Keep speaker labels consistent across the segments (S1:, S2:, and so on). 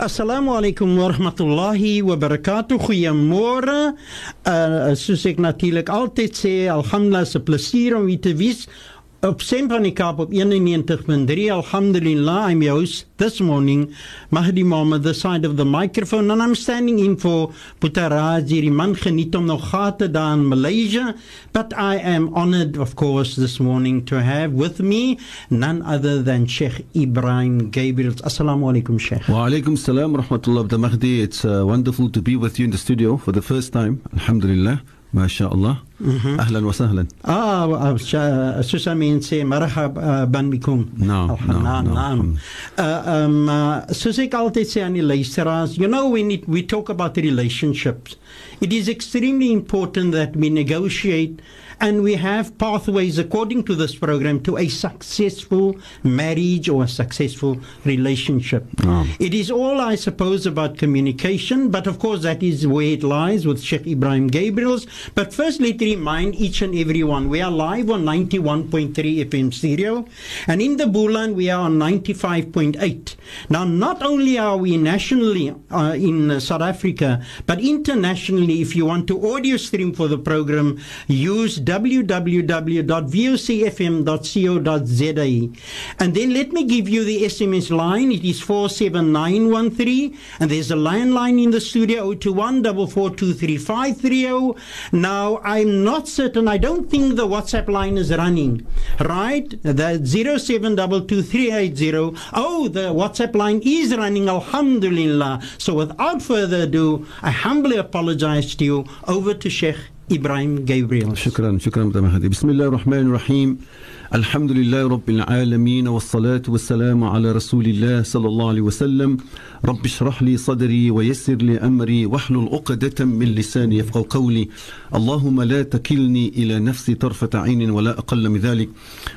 S1: Assalamu alaykum wa rahmatullahi wa barakatuh. Goeiemôre. Uh soos ek natuurlik altyd sê, alhamdulillah, 'n plesier om u te wees Op Stem van die Kaap op 91.3 Alhamdulillah I'm yours this morning. Mahdi Mama, the side of the microphone. And I'm standing in for Putaraj hierdie man geniet om nog gate daar in Malaysia. But I am honored of course this morning to have with me none other than Sheikh Ebrahim Gabriel. Assalamu alaikum Sheikh.
S2: Wa alaikum salam rahmatullah. Mahdi it's uh, wonderful to be with you in the studio for the first time. Alhamdulillah. MashaAllah اهلا وسهلا
S1: اه soos mense marhaban bikum
S2: نعم نعم
S1: نعم um soos ek altyd sê aan die luisteraars you know when it, we talk about relationships it is extremely important that we negotiate and we have pathways according to this program to a successful marriage or a successful relationship.
S2: Oh.
S1: It is all, I suppose, about communication, but of course, that is where it lies with Sheikh Ebrahim Gabriels. But first, let me remind each and every one we are live on 91.3 FM stereo, and in the Boland, we are on 95.8. Now, not only are we nationally uh, in uh, South Africa, but internationally, if you want to audio stream for the program, use www.vocfm.co.za. And then let me give you the SMS line. It is 47913. And there's a landline in the studio 021 Now, I'm not certain. I don't think the WhatsApp line is running. Right? The 07223880. Oh, the WhatsApp line is running. Alhamdulillah. So without further ado, I humbly apologize to you. Over to Sheikh إبراهيم جابريل
S2: شكرا شكرا مهدي بسم الله الرحمن الرحيم. الحمد لله رب العالمين والصلاة والسلام على رسول الله صلى الله عليه وسلم. رب اشرح لي صدري ويسر لي أمري واحلل عقدة من لساني يفقه قولي. اللهم لا تكلني إلى نفسي طرفة عين ولا أقل من ذلك.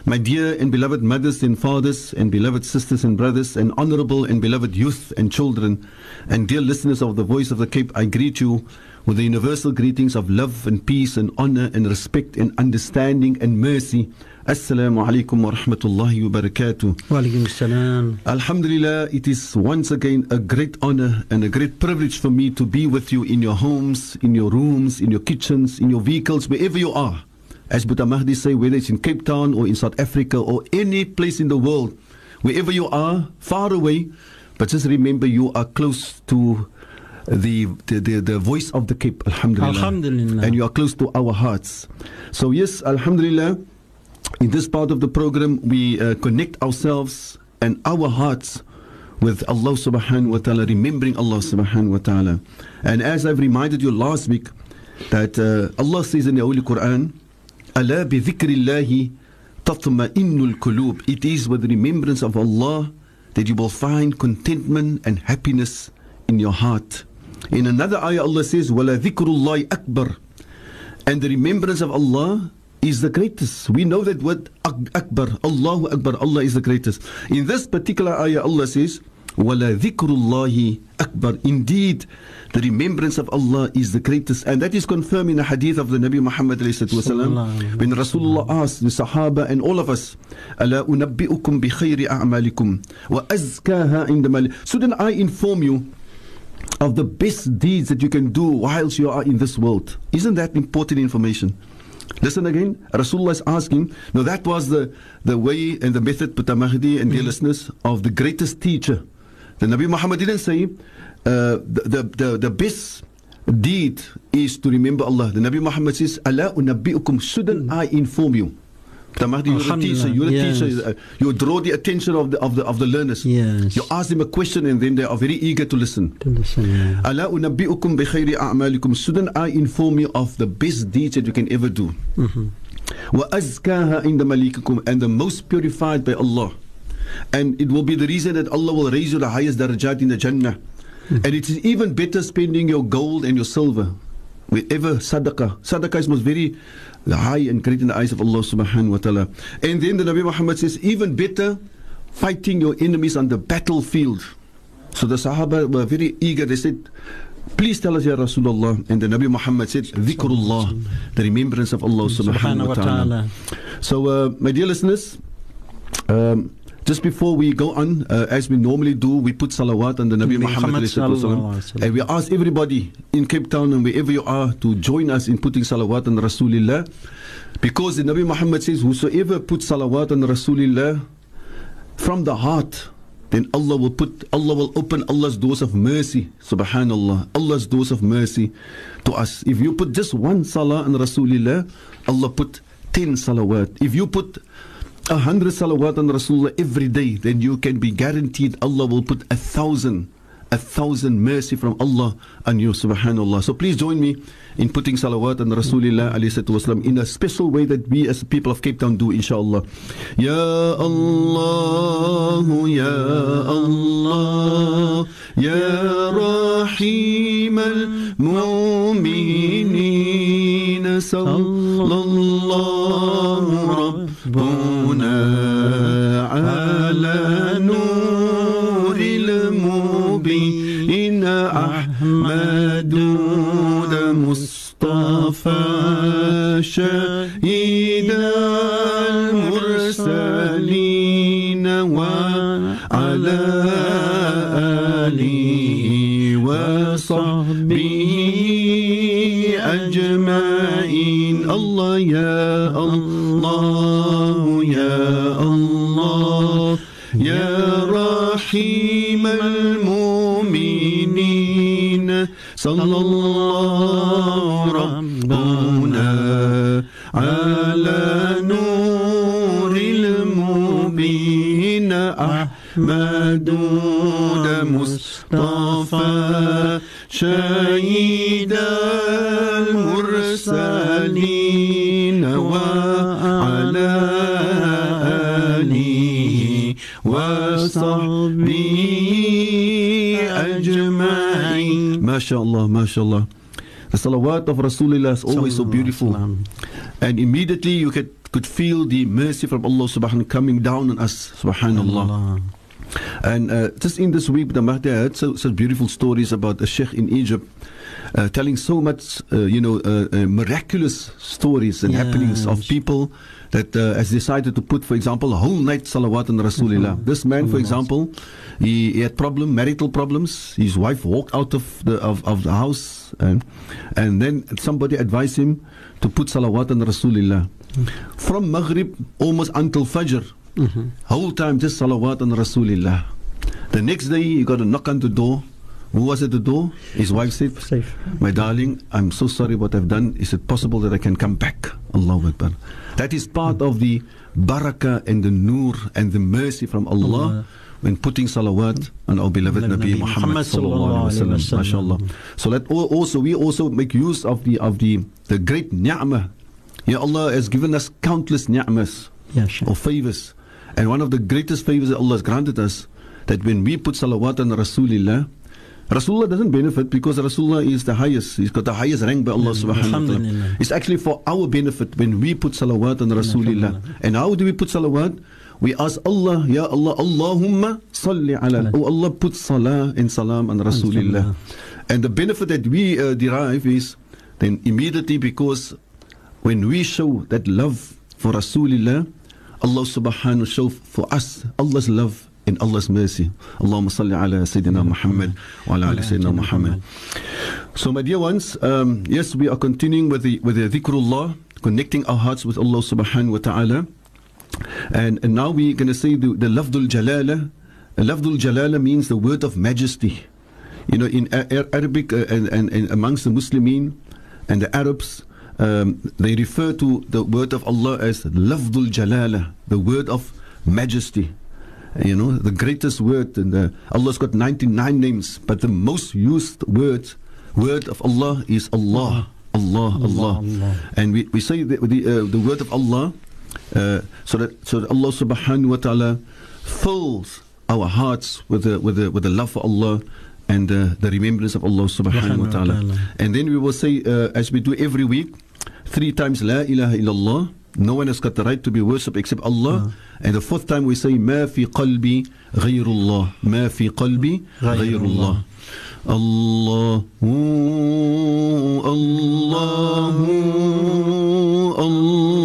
S2: My dear and beloved mothers and fathers and beloved sisters and brothers and honorable and beloved youth and children and dear listeners of the Voice of the Cape I greet you with the universal greetings of love and peace and honor and respect and understanding and mercy. Assalamu alaikum wa rahmatullahi wa barakatuh.
S1: Wa alaikum salam.
S2: Alhamdulillah, it is once again a great honor and a great privilege for me to be with you in your homes, in your rooms, in your kitchens, in your vehicles, wherever you are. As Boeta Mahdi say, whether it's in Cape Town or in South Africa or any place in the world, wherever you are, far away, but just remember you are close to the, the, the, the, voice of the Cape, Alhamdulillah.
S1: Alhamdulillah.
S2: And you are close to our hearts. So, yes, Alhamdulillah, in this part of the program, we uh, connect ourselves and our hearts with Allah subhanahu wa ta'ala, remembering Allah subhanahu wa ta'ala. And as I've reminded you last week, that uh, Allah says in the Holy Quran, Allah bi dhikrillahi tatma'innul kulub. It is with remembrance of Allah that you will find contentment and happiness in your heart. In another ayah, Allah says, وَلَا ذِكْرُ اللَّهِ أَكْبَرُ And the remembrance of Allah is the greatest. We know that word Akbar, Allahu Akbar, Allah is the greatest. In this particular ayah, Allah says, وَلَا ذِكْرُ اللَّهِ أَكْبَرُ Indeed, the remembrance of Allah is the greatest. And that is confirmed in the hadith of the Nabi Muhammad والسلام, when Rasulullah asked the Sahaba and all of us, أَلَا أُنَبِّئُكُمْ بِخَيْرِ أَعْمَالِكُمْ وَأَزْكَاهَا عِنْدَ مَالِ So then I inform you of the best deeds that you can do whilst you are in this world. Isn't that important information? Listen again. Rasulullah is asking. Now that was the, the way and the method, Pata Mahdi and dear mm-hmm. listeners, of the greatest teacher. The Nabi Muhammad didn't say uh, the, the, the, the best deed is to remember Allah. The Nabi Muhammad says, Allah unabbi'ukum, shouldn't I inform you? You're a teacher. You're yes. a teacher. You draw the attention of the of the of the learners.
S1: Yes.
S2: You ask them a question and then they are very eager to listen.
S1: To listen.
S2: Bi khayri a'malikum. Shouldn't I inform you of the best deeds that you can ever do? Wa azkaha inda malikukum and the most purified by Allah. And it will be the reason that Allah will raise you the highest darajat in the Jannah. Mm-hmm. And it is even better spending your gold and your silver. Wherever sadaqah. Sadaqah is most very high and great in the eyes of Allah subhanahu wa ta'ala. And then the Nabi Muhammad says, even better, fighting your enemies on the battlefield. So the Sahaba were very eager. They said, Please tell us, Ya Rasulullah. And the Nabi Muhammad said, Dhikrullah, the remembrance of Allah subhanahu wa ta'ala. So, uh, my dear listeners, um, just before we go on, uh, as we normally do, we put salawat on the Nabi Muhammad,
S1: Muhammad
S2: alayhi salatu
S1: sallallahu
S2: wasalam.
S1: alaihi wasallam.
S2: and we ask everybody in Cape Town and wherever you are to join us in putting salawat on Rasulullah because the Nabi Muhammad says, Whosoever puts salawat on Rasulullah from the heart, then Allah will put Allah will open Allah's doors of mercy. Subhanallah. Allah's doors of mercy to us. If you put just one salah on Rasulullah, Allah put ten salawat. If you put a hundred salawat on Rasulullah every day, then you can be guaranteed Allah will put a thousand a thousand mercy from Allah on you, subhanallah. So please join me in putting salawat on Rasulullah wasalam in a special way that we as people of Cape Town do, inshallah. Ya Allah, Ya Allah, Ya Rahim al-Mu'minin, sallallahu Rabbuna أحمد مصطفى شهيد المرسلين وعلى آله وصحبه أجمعين. الله يا الله صلى الله ربنا على نور المبين أحمد مصطفى شهيد المرسلين وعلى آله وصحبه Mashallah, mashallah. The salawat of Rasulullah is always so beautiful. And immediately you could, could feel the mercy from Allah subhanahu wa coming down on us, subhanAllah. And uh, just in this week, the Mahdi had so, such beautiful stories about a sheikh in Egypt uh, telling so much, uh, you know, uh, uh, miraculous stories and yeah. happenings of people that uh, has decided to put for example a whole night salawat on Rasulullah. Mm-hmm. This man for mm-hmm. example he, he had problem marital problems. His wife walked out of the of, of the house and, and then somebody advised him to put salawat on Rasulullah. Mm-hmm. From Maghrib almost until Fajr whole time just salawat on Rasulullah. The next day he got a knock on the door who was at the door his wife said
S1: Safe.
S2: my darling, I'm so sorry what I've done. Is it possible that I can come back? Allahu Akbar. That is part of the barakah and the nur and the mercy from Allah,
S1: Allah.
S2: when putting salawat on our beloved
S1: Nabi
S2: Nabi Muhammad
S1: Muhammad
S2: sallallahu alaihi
S1: sallallahu
S2: wasallam.
S1: alaihi
S2: MashaAllah. So let also we also make use of the of the the great ni'mah. Ya Allah has given us countless ni'mas
S1: Yeah, sure.
S2: or favors. And one of the greatest favors that Allah has granted us that when we put salawat on Rasulullah, Rasulullah doesn't benefit because Rasulullah is the highest. He's got the highest rank by Allah subhanahu wa ta'ala. It's actually for our benefit when we put salawat on Rasulullah. And how do we put salawat? We ask Allah, Ya Allah, Allahumma salli ala. Oh Allah, put salah and salam on Rasulullah. And the benefit that we uh, derive is then immediately because when we show that love for Rasulullah, Allah subhanahu wa show for us Allah's love and Allah's mercy. Allahumma salli ala Sayyidina Muhammad wa ala ali Sayyidina Muhammad. So my dear ones, um, yes, we are continuing with the with the dhikrullah, connecting our hearts with Allah subhanahu wa ta'ala. And, and now we're going to say the, the lafdul jalala. Lafdul jalala means the word of majesty. You know, in Arabic uh, and, and, and amongst the Muslimin and the Arabs, um, they refer to the word of Allah as lafdul jalala, the word of majesty. You know, the greatest word. And the, Allah's got 99 names, but the most used word, word of Allah is Allah. Allah, Allah.
S1: Allah.
S2: And we, we say the, the, uh, the word of Allah uh, so that so that Allah subhanahu wa ta'ala fills our hearts with the with the with the love for Allah and uh, the remembrance of Allah subhanahu wa ta'ala.
S1: ta'ala.
S2: And then we will say uh, as we do every week, three times La ilaha illallah. No one has got the right to be worshipped except Allah. And the fourth time we say Ma fi qalbi ghayrullah. Ma fi qalbi ghayrullah. الله الله الله الله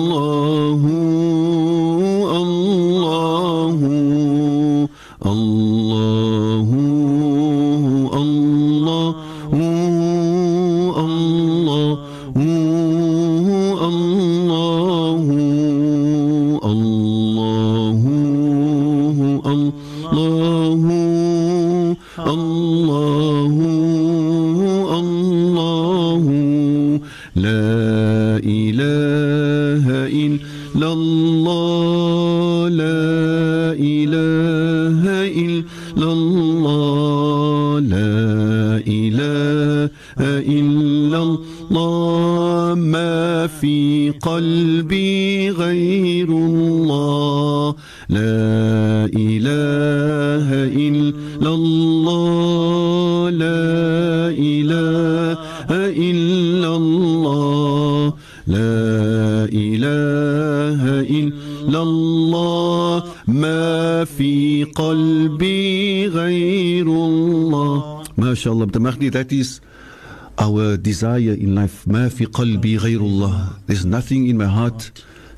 S2: ما في قلبي غير الله. لا إله إلا الله. لا إله إلا الله. لا إله إلا الله. ما في قلبي غير الله. ما شاء الله. that is our desire in life ما في قلبي غير الله there's nothing in my heart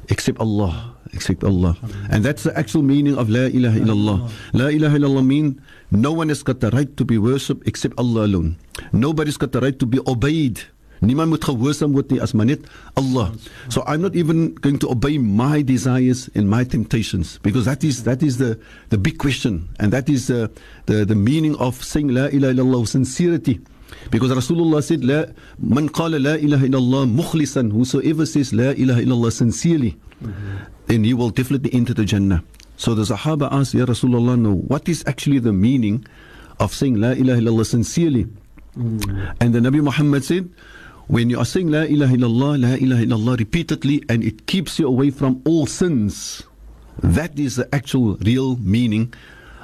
S2: except Allah except Allah and that's the actual meaning of La ilaha illallah La ilaha illallah mean no one has got the right to be worshipped except Allah alone nobody's got the right to be obeyed Niemand moet gehoorsaam word nie as maar net Allah. So I'm not even going to obey my desires and my temptations because that is that is the the big question and that is uh, the the meaning of saying la ilaha illallah sincerity. Because Rasulullah said la man qala la ilaha illallah mukhlisan whosoever says la ilaha illallah sincerely mm-hmm. then he will definitely enter the Jannah. So the Sahaba asked Ya Rasulullah no what is actually the meaning of saying la ilaha illallah sincerely? Mm. And the Nabi Muhammad said when you are saying La ilaha illallah, La ilaha illallah repeatedly and it keeps you away from all sins, that is the actual real meaning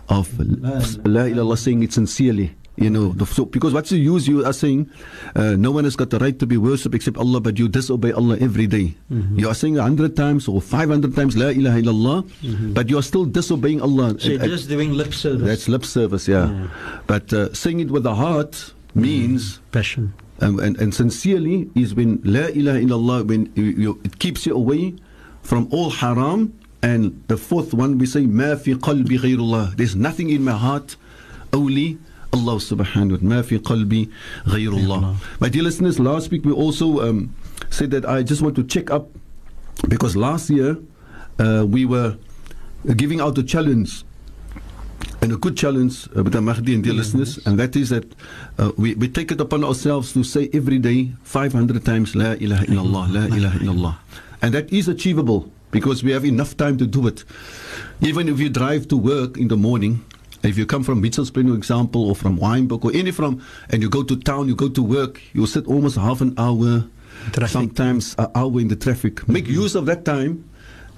S2: of La ilaha illallah saying it sincerely. You know, the, so because what's the use you are saying, uh, no one has got the right to be worshipped except Allah, but you disobey Allah every day. Mm-hmm. You are saying a hundred times or five hundred times La ilaha illallah, mm-hmm. but you are still disobeying Allah.
S1: So you're just doing lip service.
S2: That's lip service, yeah. yeah. But uh, saying it with the heart means
S1: mm-hmm. passion
S2: and, and, and sincerely is when La ilaha illallah, when you, you, it keeps you away from all haram. And the fourth one, we say, Ma fi qalbi ghayrullah. There's nothing in my heart, only Allah subhanahu wa ta'ala. Ma fi qalbi ghayrullah. My dear listeners, last week we also um, said that I just want to check up because last year uh, we were giving out a challenge and a good challenge uh, with the Mahdi and dear listeners, and that is that uh, we, we take it upon ourselves to say every day 500 times La ilaha illallah, La ilaha illallah. And that is achievable because we have enough time to do it. Even if you drive to work in the morning, if you come from Mitchells Plain, for example, or from Wynberg, or any from, and you go to town, you go to work, you sit almost half an hour, traffic. sometimes an hour in the traffic. Make mm-hmm. use of that time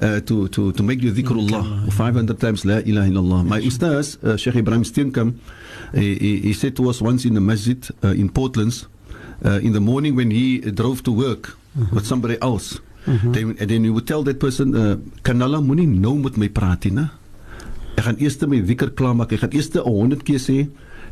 S2: uh, to, to, to make you dhikrullah 500 times La ilaha illallah. My ustaz, uh, Sheikh Ibrahim Steenkamp, he, he, said to us once in the masjid uh, in Portlands, uh, in the morning when he drove to work mm-hmm. with somebody else, mm-hmm. then, and then he would tell that person, uh, Kanala moenie nou met my praat nie. Ek gaan eers my dhikr klaar maak. Ek gaan eers 100 keer sê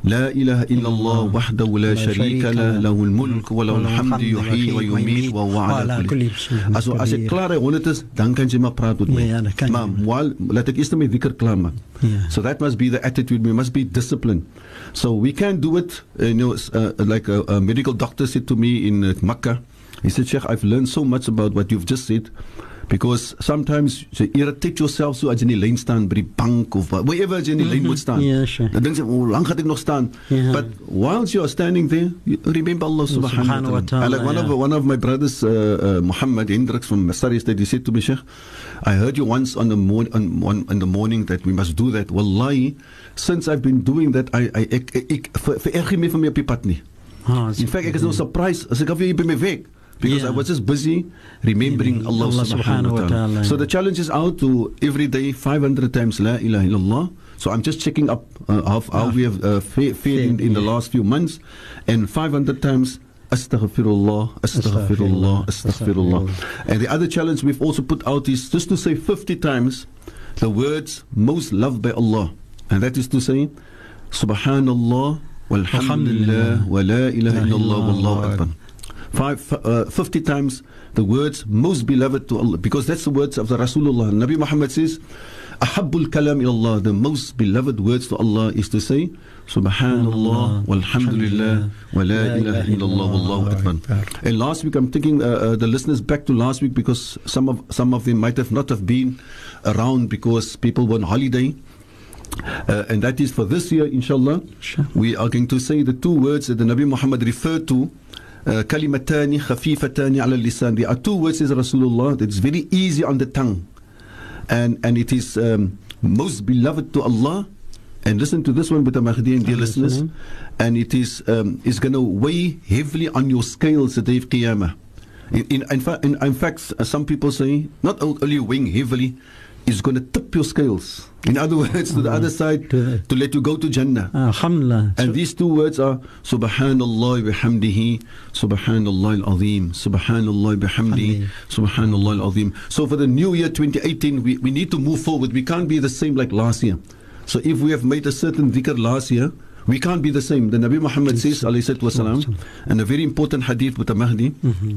S2: لا إله إلا الله وحده لا شريك له له الملك وله الحمد يحيي ويميت وهو على كل شيء Also as ek klaar hy 100 is, dan kan jy maar praat met my. Ja, ja, maar while laat ek eers my dhikr klaar maak. Yeah. So that must be the attitude. We must be disciplined. So we can do it. Uh, you know, uh, like a, a medical doctor said to me in uh, Makkah. He said, Sheikh, I've learned so much about what you've just said. Because sometimes you irritate yourself so as jy in die lyn staan by die bank of wherever jy in die mm -hmm. lyn moet staan.
S1: Yeah, sure.
S2: Dan dink jy, "Hoe lank gaan ek nog staan?" Yeah. But whilst you are standing there, you remember Allah subhanahu wa ta'ala. Like one yeah. of one of my brothers uh, uh, Muhammad Hendricks from Masari State, he said to me, "Sheikh, I heard you once on the morning on, on in the morning that we must do that. Wallahi, since I've been doing that, I I ek ek vererg my van my op die pad nie." Ah, in fact, ek is nou surprised as ek af jy by my werk because yeah. I was just busy remembering Allah, Allah subhanahu wa ta'ala. So the challenge is out to every day 500 times La ilaha illallah. So I'm just checking up uh, how, how we have uh, fared in, in the last few months and 500 times Astaghfirullah, Astaghfirullah, Astaghfirullah. And the other challenge we've also put out is just to say 50 times the words most loved by Allah. And that is to say, Subhanallah, Walhamdulillah, wa la ilaha illallah, wallahu akbar five, uh, 50 times the words most beloved to Allah because that's the words of the Rasulullah. Nabi Muhammad says, Ahabbul kalam Allah, the most beloved words to Allah is to say, Subhanallah, walhamdulillah, wa la ilaha illallah, wallahu akbar. And last week, I'm taking uh, uh, the listeners back to last week because some of some of them might have not have been around because people were on holiday. Uh, and that is for this year, inshallah. Sure. We are going to say the two words that the Nabi Muhammad referred to kalimatani khafifatani ala lisan. There are two words, says Rasulullah, that's very easy on the tongue. And, and it is um, most beloved to Allah. And listen to this one, Boeta Mahdi and dear listeners. And it is um, is going to weigh heavily on your scales the day of Qiyamah. In, in, in, fa- in, in fact, some people say, not only weighing heavily, it's going to tip your scales. In other words, to the other oh, side,
S1: To-
S2: to let you go to Jannah.
S1: Ah, alhamdulillah.
S2: And these two words are Subhanallah bihamdihi, Subhanallah al-Azim, Subhanallah bihamdihi, Subhanallah al-Azim. So for the new year 2018, we, we need to move forward. We can't be the same like last year. So if we have made a certain dhikr last year, we can't be the same. The Nabi Muhammad says, wasalam, and a very important hadith with the Mahdi, mm-hmm.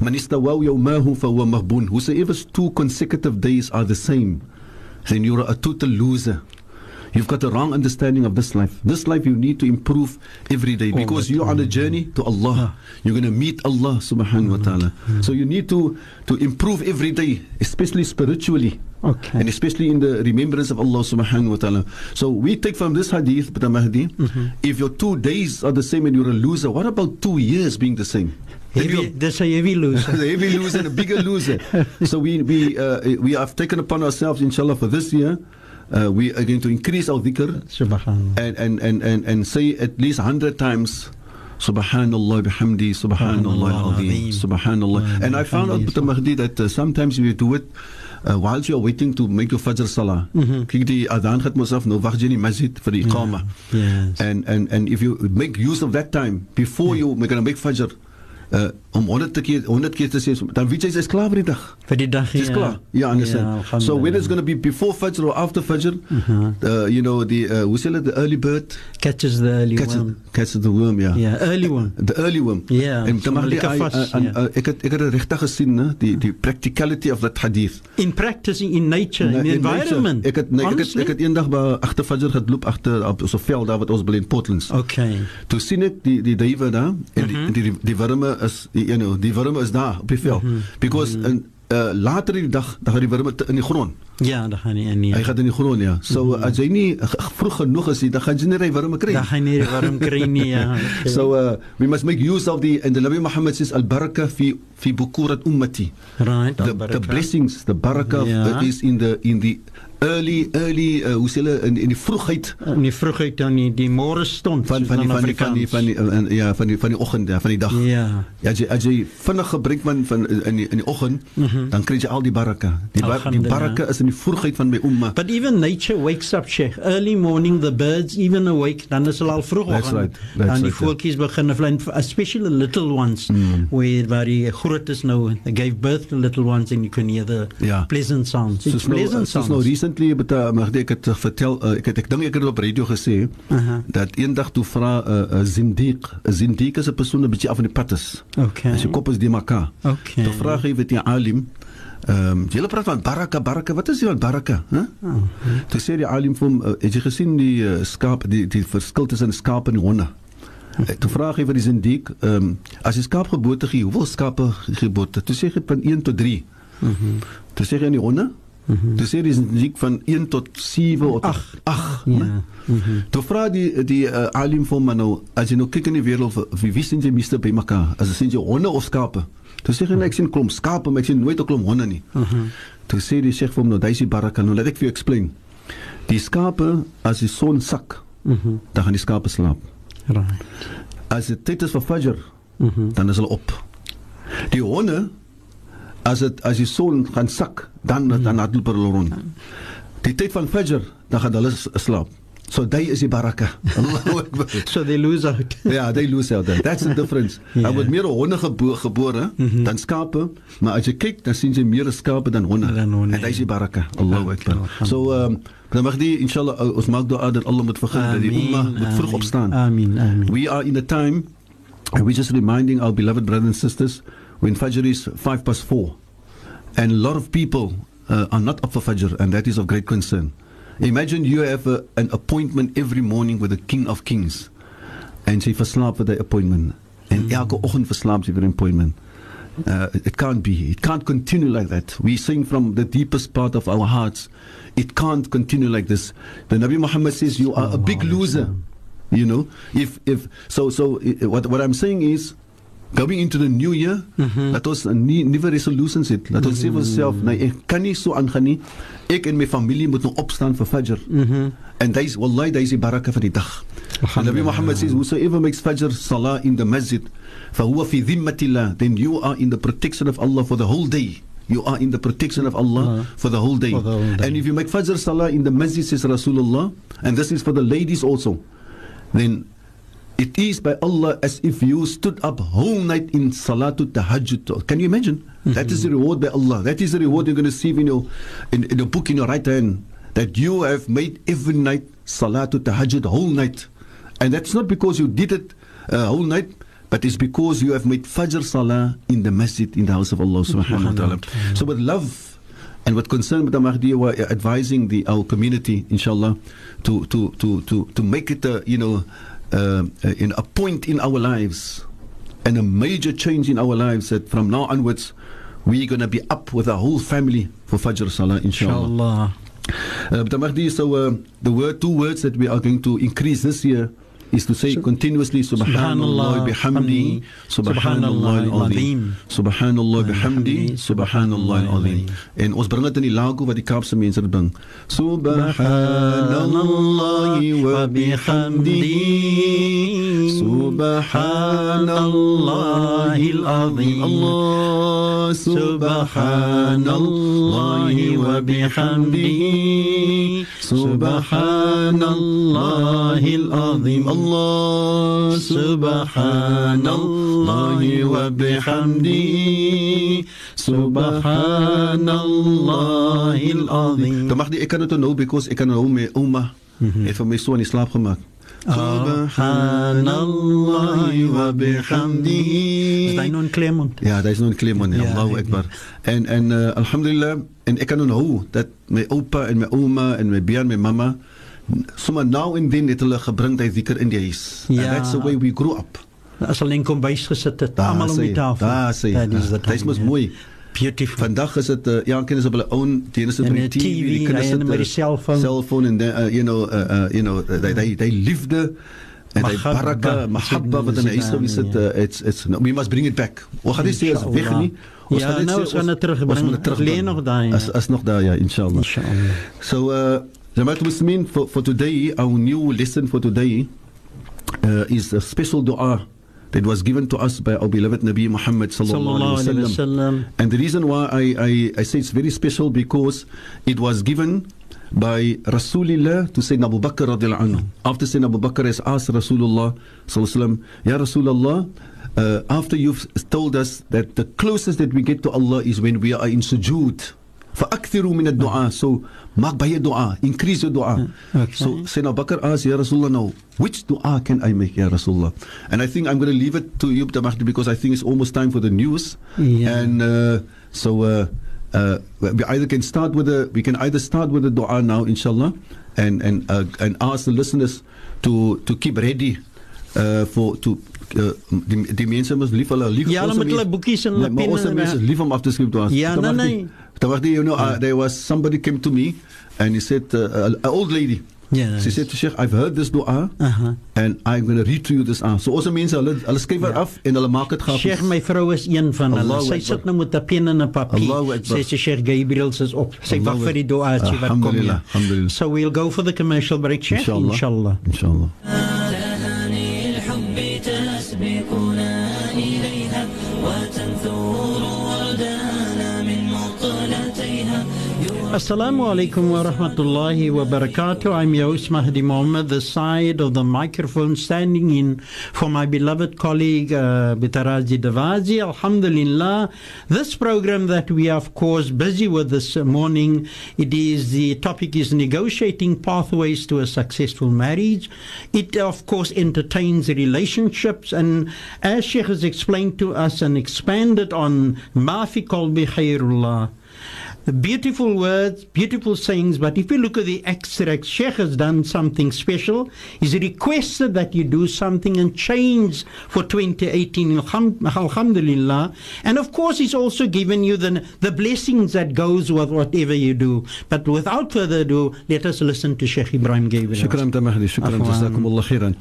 S2: Man istawaw yawmahu fahuwa mahbun. Whosoever's two consecutive days are the same, then you're a total loser. You've got a wrong understanding of this life. This life you need to improve every day oh, because you're on a journey to Allah. You're going to meet Allah subhanahu wa mm-hmm. ta'ala. Mm-hmm. So you need to, to improve every day, especially spiritually.
S1: Okay.
S2: And especially in the remembrance of Allah subhanahu wa ta'ala. So we take from this hadith, Brother Mahdi, mm-hmm. if your two days are the same and you're a loser, what about two years being the same?
S1: Heavy, that's a heavy loser.
S2: the heavy loser and a bigger loser. So we we uh, we have taken upon ourselves, inshallah, for this year. Uh, we are going to increase our dhikr and, and, and, and, and say at least 100 times Subhanallah bihamdi, Subhanallah al-azim, Subhanallah. And I found out, Dr. Mahdi, that uh, sometimes we do it uh, whilst you're waiting to make your Fajr Salah. Kyk, die adhan gaat mos af, nou wacht jy in die masjid vir die iqama.
S1: Yes.
S2: And, and, and if you make use of that time before you make, gonna make Fajr, uh, om 100 te keer 100 keer te sê dan weet jy jy's klaar vir die dag.
S1: Vir die dag
S2: Dis klaar. Ja, understand. so when it's going to be before Fajr or after Fajr, uh, you know the uh, hoe sê hulle the early bird
S1: catches the early
S2: catches,
S1: worm.
S2: catches the worm, ja.
S1: Yeah, early one.
S2: The early worm.
S1: Ja,
S2: en
S1: so
S2: dan mag
S1: lekker
S2: jy
S1: vas,
S2: uh,
S1: ja.
S2: uh, ek het ek het dit regtig gesien, né, die die practicality of that hadith.
S1: In practicing in nature, in the
S2: In nature.
S1: environment.
S2: Ek het nee, ek het
S1: Honestly?
S2: ek het eendag by agter Fajr geloop agter op so veld daar wat ons bly in Portlands.
S1: Okay.
S2: Toe sien ek die die duwe daar en die,
S1: Mhm.
S2: die die die wurme is you know, die wurme is daar op die veld.
S1: Mhm.
S2: Because in uh, later in die dag dan gaan die wurme in die grond.
S1: Ja, dan gaan nie in nie.
S2: Hy gaan in die grond ja. So
S1: Mhm.
S2: uh, as jy nie vroeg genoeg is, dan gaan jy nie die wurme kry.
S1: Dan gaan nie warm kry nie. Ja. Okay.
S2: So uh, we must make use of the and the Nabi Muhammad says al baraka fi fi bukurat ummati.
S1: right,
S2: The, the blessings, the barakah
S1: Ja.
S2: uh, is in the in the early early uh, hoe sê hulle in, in die vroegheid
S1: in die vroegheid dan die, die môre stond
S2: van van die van die van die van die uh, uh, ja van die van die oggend ja, van die dag.
S1: Ja.
S2: Ja, as jy as jy vinnig gebruik man van in die in die oggend, dan kry jy al die baraka. Die bar, die baraka is in die vroegheid van my umma.
S1: But even nature wakes up, Sheikh. Early morning, the birds even awake. Dan is hulle al vroeg
S2: That's
S1: oggend.
S2: right, that's
S1: Dan die
S2: right,
S1: voeltjies begin vlieg, especially the little ones,
S2: Mm.
S1: where waar die grootes nou, they gave birth to little ones and you can hear the
S2: Ja.
S1: pleasant sounds. It's
S2: Soos nou,
S1: pleasant
S2: soos
S1: sounds.
S2: nou recently met uh, Magdi ek het uh, vertel uh, ek het ek dink ek het op radio gesê
S1: Aha.
S2: dat eendag toe vra 'n uh, uh, zindiq, 'n zindiq is 'n persoon 'n bietjie af van die pad is.
S1: Okay.
S2: As jy kop is die maka.
S1: Okay.
S2: Toe vra hy weet die alim Ehm um, julle praat van baraka baraka wat is die van baraka hè?
S1: Oh,
S2: Toe sê die alim vir hom uh, het jy gesien die uh, skaap die die verskil tussen skaap en honde? Uh, toe vra hy vir die zindiq ehm um, as jy skaap geboorte gee hoeveel skape geboorte? Toe sê hy van 1 tot 3.
S1: mhm.
S2: Toe sê hy aan die honde
S1: Mhm.
S2: Toe sê die zindiq van 1 tot 7 of 8. 8.
S1: Ja. Mhm.
S2: Toe vra die die uh, alim vir hom maar nou as jy nou kyk in die wêreld wie wie sien jy meeste by mekaar? As jy sien jy honde of skape? Toe sê hy nee, ek sien klomp skape, maar ek sien nooit 'n klomp honde nie.
S1: Mhm.
S2: Toe sê die Sheikh vir hom nou daai is die baraka nou laat ek vir jou explain. Die skape as die son sak,
S1: Mhm.
S2: dan gaan die skape slaap.
S1: Right.
S2: As dit tyd is vir fajr,
S1: Mhm.
S2: dan is hulle op. Die honde as dit as die son gaan sak, dan dan hardloop hulle rond. Die tyd van fajr, dan gaan hulle slaap. So daai is die baraka. Akbar.
S1: So they lose out.
S2: Ja, they lose out there. That's the difference.
S1: Ja.
S2: Daar word meer honde gebo gebore
S1: Mhm.
S2: dan skape, maar as jy kyk, dan sien jy meer skape dan honde. En dis die
S1: ja.
S2: baraka. Allahu Akbar.
S1: Alhamdulillah.
S2: So ehm um, dan mag die inshallah ons maak dua dat Allah moet vergun dat die umma moet vroeg opstaan.
S1: Amen. Amen.
S2: We are in a time and we're just reminding our beloved brothers and sisters when Fajr is 5 past 4 and a lot of people uh, are not up for Fajr and that is of great concern. Imagine you have a, an appointment every morning with the King of Kings and sy verslaap vir die appointment en
S1: Mm.
S2: elke oggend verslaap sy vir appointment. Uh, it can't be. It can't continue like that. We sing from the deepest part of our hearts. It can't continue like this. The Nabi Muhammad says you are a big loser. You know, if if so so what what I'm saying is going into the new year, laat ons 'n nie nuwe resolutions hê. Laat ons sê vir onsself, nee, ek kan nie so aangaan nie. Ek en my familie moet nou opstaan vir Fajr. En dis wallahi dis die baraka van die dag. En Nabi Muhammad says whosoever makes Fajr salah in the masjid, فهو في ذمة الله, then you are in the protection of Allah for the whole day. You are in the protection of Allah for the whole day.
S1: For the whole day.
S2: And if you make Fajr Salah in the masjid, says Rasulullah, and this is for the ladies also, then it is by Allah as if you stood up whole night in Salatul Tahajjud. Can you imagine? Mm-hmm. That is the reward by Allah. That is the reward you're going to receive in your in, in a book in your right hand. That you have made every night Salatul Tahajjud whole night. And that's not because you did it uh, whole night, but it's because you have made Fajr Salah in the masjid in the house of Allah mm-hmm. subhanahu wa ta'ala. Mm-hmm. So with love and with concern with the Mahdi, we're advising the our community, inshallah, to to to to to make it a you know uh, in a point in our lives and a major change in our lives that from now onwards we're going to be up with our whole family for Fajr Salah, inshallah.
S1: Inshallah.
S2: Uh, but Mahdi, so uh, the word, two words that we are going to increase this year is to say continuously Subhanallah bihamdi, Subhanallah al-azim, Subhanallah bihamdi, Subhanallah al-azim. En ons bring dit in die lago wat die Kaapse mense dit bring. Subhanallah wa bihamdi, Subhanallah al-azim. Allah, Subhanallah wa bihamdi, Subhanallah al-azim. Allah, Subhanallah wa bihamdi, Subhanallah al-azim. Dan mag die ek kan dit nou because ek kan nou my ouma het vir my so in die slaap gemaak. Subhanallah wa bihamdi.
S1: Is daai nou in Claremont?
S2: Ja, daar is nog een klimman.
S1: Ja,
S2: Allahu Akbar. En, en uh, alhamdulillah, en ik kan onthou dat mijn opa en mijn oma en mijn bia en mijn mama, sommer now and then het hulle gebring die zikr in die huis.
S1: Ja.
S2: And that's the way we grew up.
S1: As hulle in kombuis gesit het, almal om die tafel.
S2: Daar sê
S1: is the
S2: Dit is mos
S1: ja.
S2: mooi.
S1: Beautiful.
S2: Vandag is dit uh, ja, kinders op hulle own, die ene sit
S1: En
S2: met
S1: die
S2: TV, die kinders
S1: met die
S2: uh,
S1: cellphone.
S2: cellphone en dan uh, you know, uh, uh, you know, uh, die die die liefde en die
S1: Mahabba,
S2: baraka, mahabba wat in die huis gewees het, uh, it's it's no, we must bring it back. Ons gaan nie sê weg nie. Ons
S1: Ja,
S2: gaan net
S1: nou,
S2: sê
S1: ons gaan dit terugbring.
S2: ons moet dit
S1: Dit lê
S2: terugbring.
S1: nog daar, ja.
S2: As as nog daar ja, inshallah.
S1: Inshallah.
S2: So, uh, Jamaat Muslimin, for, for today, our new lesson for today uh, is a special dua that was given to us by our beloved Nabi Muhammad sallallahu alaihi wasallam. And the reason why I, I, I say it's very special because it was given by Rasulullah to Sayyidina Abu Bakr radiallahu anhu. After Sayyidina Abu Bakr has asked Rasulullah sallallahu alaihi wasallam, Ya Rasulullah, uh, after you've told us that the closest that we get to Allah is when we are in sujood. فأكثروا من الدعاء so maak baie dua increase your dua
S1: Okay.
S2: so Sayyidina Abu Bakr asked Ya Rasulullah now which dua can I make Ya Rasulullah and I think I'm going to leave it to you Dr. Mahdi because I think it's almost time for the news
S1: Yeah.
S2: and uh, so uh, uh, we either can start with a we can either start with the dua now inshallah and and uh, and ask the listeners to to keep ready uh, for to uh, die, die mense moet lief hulle lief
S1: Ja, hulle
S2: ons
S1: moet hulle boekies en hulle
S2: Nee, maar
S1: penne
S2: ons
S1: en-
S2: mense is lief om af te skryf toe as
S1: Ja, nee, nee.
S2: you know uh, there was somebody came to me and he said uh, an old lady
S1: Ja.
S2: she said to Sheikh I've heard this dua
S1: Aha.
S2: and I'm going to read to you this aan so ons mense hulle hulle skryf dit af en hulle maak dit grafies
S1: Sheikh my vrou is een van hulle.
S2: Allahu
S1: Sy sit nou met 'n pen en 'n papier. Sy sê Sheikh Gabriel is op. Sy wag vir die duaatjie wat kom
S2: Alhamdulillah.
S1: So we'll go for the commercial break, Sheikh.
S2: inshallah
S1: Inshallah.
S2: inshallah
S1: Assalamu alaikum wa rahmatullahi wa barakatuh. I'm your Mahdi Mohammed, the side of the microphone standing in for my beloved colleague uh, Bitarazi Davazi. Alhamdulillah. This program that we are of course busy with this morning, it is the topic is negotiating pathways to a successful marriage. It of course entertains relationships and as Sheikh has explained to us and expanded on Mafi Kolbi Khairullah Beautiful words, beautiful sayings, but if you look at the extract, Sheikh has done something special. He's requested that you do something and change for 2018, Alhamdulillah. And of course, he's also given you the, the blessings that goes with whatever you do. But without further ado, let us listen to Sheikh Ebrahim Gabriel.
S2: Shukran. Shukran, Jazakumullah khairan.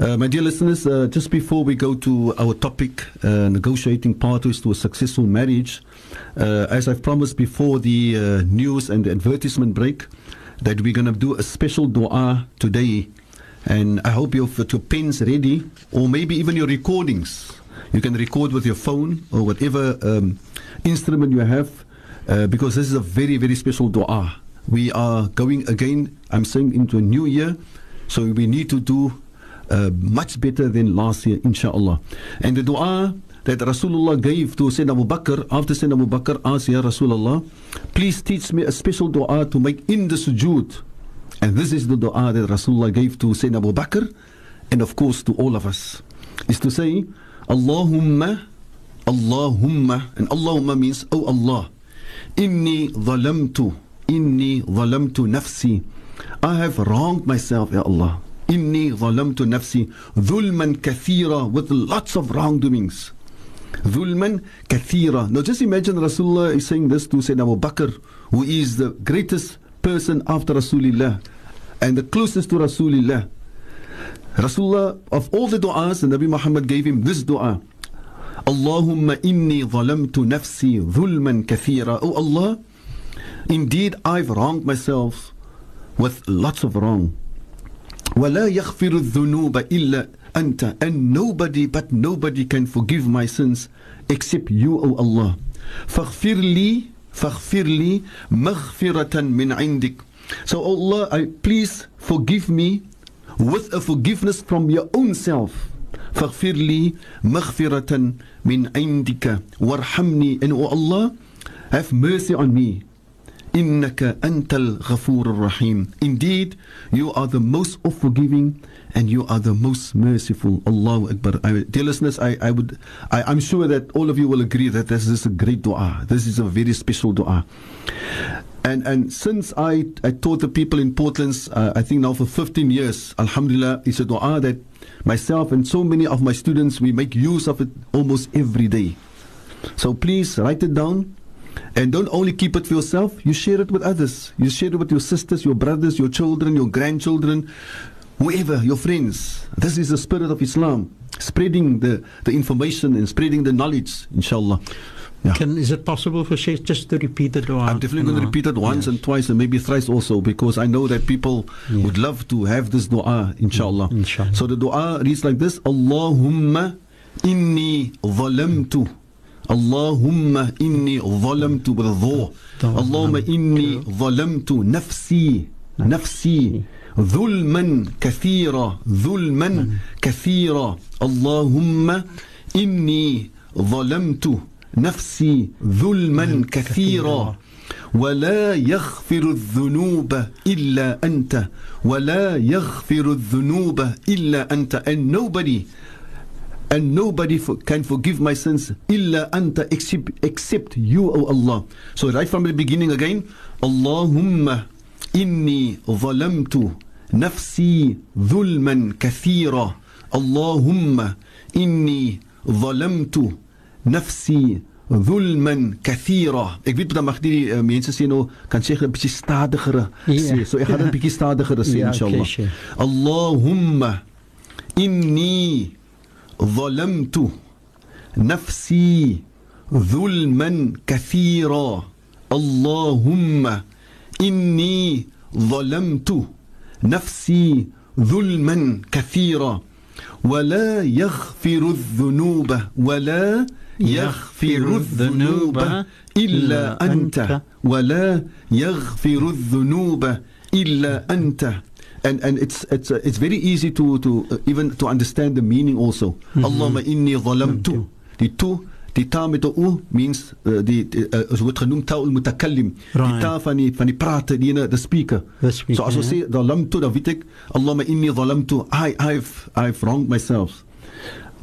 S2: Uh, my dear listeners, uh, just before we go to our topic, uh, negotiating pathways to a successful marriage, uh, as I've promised before the uh, news and the advertisement break, that we're going to do a special dua today. And I hope you've got your pens ready, or maybe even your recordings. You can record with your phone or whatever um, instrument you have, uh, because this is a very, very special dua. We are going again, I'm saying, into a new year, so we need to do uh, much better than last year, inshallah. And the dua that Rasulullah gave to Sayyidina Abu Bakr after Sayyidina Abu Bakr asked, Ya Rasulullah, please teach me a special dua to make in the sujood. And this is the dua that Rasulullah gave to Sayyidina Abu Bakr and of course to all of us. Is to say, Allahumma, Allahumma, and Allahumma means, Oh Allah, inni zalamtu, inni zalamtu nafsi. I have wronged myself, Ya Allah. Inni zalamtu nafsi dhulman kathira with lots of wrongdoings. Dhulman kathira. Now just imagine Rasulullah is saying this to Sayyidina Abu Bakr, who is the greatest person after Rasulullah and the closest to Rasulullah. Rasulullah, of all the du'as, Nabi Muhammad gave him this dua. Allahumma inni zalamtu nafsi dhulman kathira. Oh Allah, indeed I've wronged myself with lots of wrong. ولا يغفر الذنوب إلا أنت and nobody but nobody can forgive my sins except you O Allah فاغفر لي فاغفر لي مغفرة من عندك so Allah I please forgive me with a forgiveness from your own self فاغفر لي مغفرة من عندك وارحمني and O Allah have mercy on me indeed you are the most forgiving and you are the most merciful. Allahu akbar. I, dear listeners i i would I, i'm sure that all of you will agree that this is a great dua. This is a very special dua. And and since i i taught the people in portland uh, i think now for 15 years alhamdulillah it's a dua that myself and so many of my students we make use of it almost every day. So please write it down. And don't only keep it for yourself, you share it with others. You share it with your sisters, your brothers, your children, your grandchildren, whoever, your friends. This is the spirit of Islam. Spreading the, the information and spreading the knowledge, inshallah. Yeah.
S1: Can, is it possible for Sheikh just to repeat the dua?
S2: I'm definitely going to repeat it once
S1: Yes.
S2: and twice and maybe thrice also because I know that people
S1: Yeah.
S2: would love to have this dua, inshallah.
S1: Inshallah.
S2: So the dua reads like this Allahumma inni zalamtu. Allahumma inni zalamtu with a dha. Allahumma inni zalamtu nafsi. Nafsi. ظلما كثيرا. ظلما كثيرا. اللهم إني ظلمت نفسي. ظلما كثيرا. ولا يغفر الذنوب إلا أنت. ولا يغفر الذنوب إلا أنت. And nobody and nobody for, can forgive my sins illa anta except, except you O Allah. So right from the beginning again Allahumma inni zalamtu nafsi dhulman kathira. Allahumma inni zalamtu nafsi dhulman kathira. Ek weet dat mag die uh, mense sê nou kan sê 'n bietjie stadiger.
S1: Yeah.
S2: sê so ek gaan er 'n bietjie stadiger sê
S1: yeah,
S2: inshallah.
S1: okay, sure.
S2: Allahumma inni ظلمت نفسي ظلما كثيرا. اللهم إني ظلمت نفسي ظلما كثيرا. ولا يغفر الذنوب ولا يغفر الذنوب إلا أنت. ولا يغفر الذنوب إلا أنت. And and it's it's uh, it's very easy to to uh, even to understand the meaning also. Allahumma inni zalamtu. Die tu die ta met 'n means uh, die uh, is word genoem ta al mutakallim. Die
S1: Right.
S2: ta van die van die prater die the speaker.
S1: The speaker,
S2: so as ons sê zalamtu dan weet ek Allahumma inni zalamtu. I I've I've wronged myself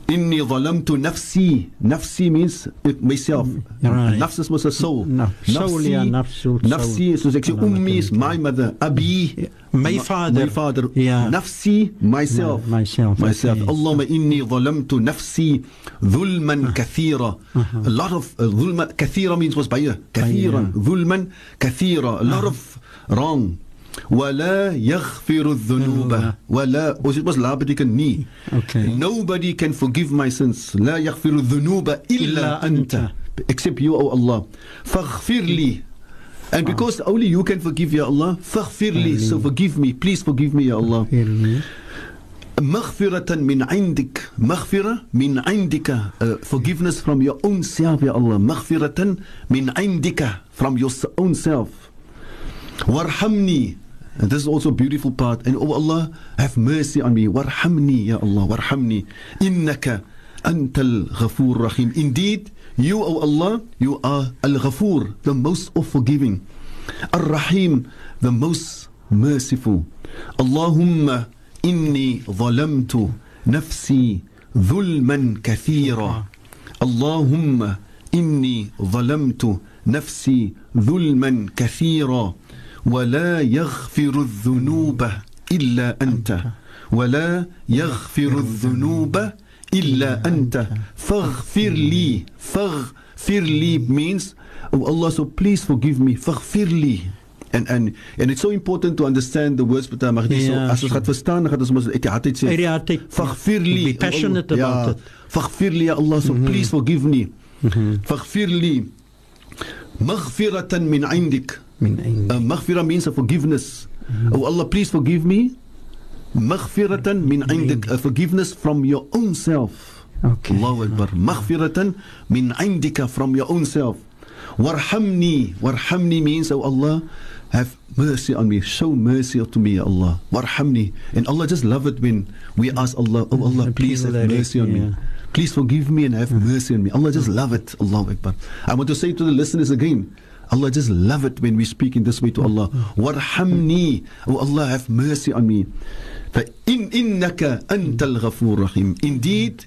S2: Inni zalamtu nafsi. Nafsi means uh, myself.
S1: Right.
S2: Nafs is mos a soul.
S1: Naf- soul, ja, nafsul,
S2: Nafsi, soos ek sê,
S1: soul.
S2: ummi is my mother. Abi,
S1: My
S2: ma-
S1: father.
S2: My father.
S1: Ja.
S2: Nafsi, myself.
S1: My- myself,
S2: Myself.
S1: okay.
S2: Allahumma inni zalamtu nafsi dhulman kathira. A lot of uh, dhulman, kathira means was baie. Kathiran. Dhulman kathira. A lot of wrong. ولا يغفر الذنوب ولا or it was لا betekent nie
S1: Okay.
S2: nobody can forgive my sins لا يغفر الذنوب إلا أنت except you O Allah فاغفر لي and because only you can forgive ya Allah فاغفر لي so forgive me please forgive me ya Allah? مغفرة من عندك مغفرة من عندك uh, forgiveness from your own self يا الله مغفرة من عندك from your own self وارحمني And this is also a beautiful part. And oh Allah, have mercy on me. Warhamni, Ya Allah, warhamni. Innaka antal ghafoor rahim. Indeed, you, O oh Allah, you are al ghafoor, the most of forgiving. Ar rahim, the most merciful. Allahumma inni zalamtu nafsi dhulman kathira. Allahumma inni zalamtu nafsi dhulman kathira. ولا يغفر الذنوب إلا أنت ولا يغفر الذنوب إلا أنت فاغفر لي فاغفر لي means oh Allah so please forgive me فاغفر لي and and and it's so important to understand the words wat mag dis so
S1: Ja,
S2: as ons
S1: so.
S2: gaan verstaan dan gaan ons mos uit die hart uit sê
S1: Uit die hart uit, be passionate
S2: Oh,
S1: about
S2: ja,
S1: it.
S2: فاغفر لي يا الله so please forgive me فاغفر لي مغفرة من عندك
S1: من أين
S2: uh, maghfirah means a forgiveness. Oh Allah, please forgive me. Maghfiratan min indik, a forgiveness from your own self.
S1: Okay.
S2: Allahu Akbar. Maghfiratan min indika from your own self. Warhamni. Warhamni means, oh Allah, have mercy on me. Show mercy to me, Allah. Warhamni. And Allah just love it when we ask Allah, oh Allah, please have mercy on me. Please forgive me and have mercy on me. Allah just love it. Allahu Akbar. I want to say to the listeners again, Allah just love it when we speak in this way to Allah. Warhamni. Oh Allah, have mercy on me. فإن إنك أنت الغفور الرحيم. Indeed,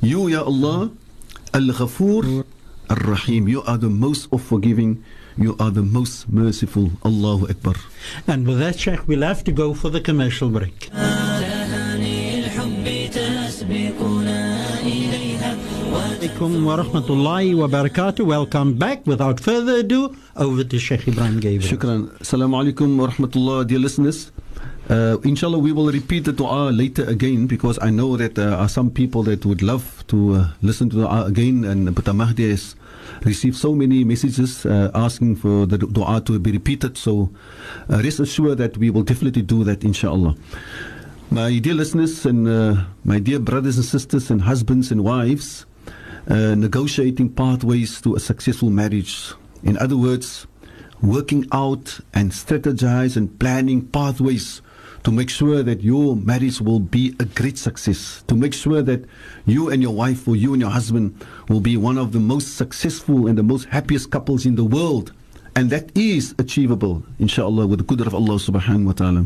S2: you, Ya Allah, Al-Ghafur Ar-Rahim. You are the most of forgiving. You are the most merciful. Allahu Akbar.
S1: And with that, Sheikh, we'll have to go for the commercial break. Alaikum wa rahmatullahi wa barakatuh. Welcome back. Without further ado, over to Sheikh Ebrahim Gabriel.
S2: Shukran. Assalamu alaikum wa rahmatullah, dear listeners. Uh, inshallah, we will repeat the dua later again because I know that there are some people that would love to uh, listen to the dua again. And Boeta Mahdi has received so many messages uh, asking for the dua to be repeated. So uh, rest assured that we will definitely do that, inshallah. My dear listeners and uh, my dear brothers and sisters and husbands and wives, uh, negotiating pathways to a successful marriage. In other words, working out and strategize and planning pathways to make sure that your marriage will be a great success, to make sure that you and your wife or you and your husband will be one of the most successful and the most happiest couples in the world. And that is achievable, inshallah, with the qudra of Allah subhanahu wa ta'ala.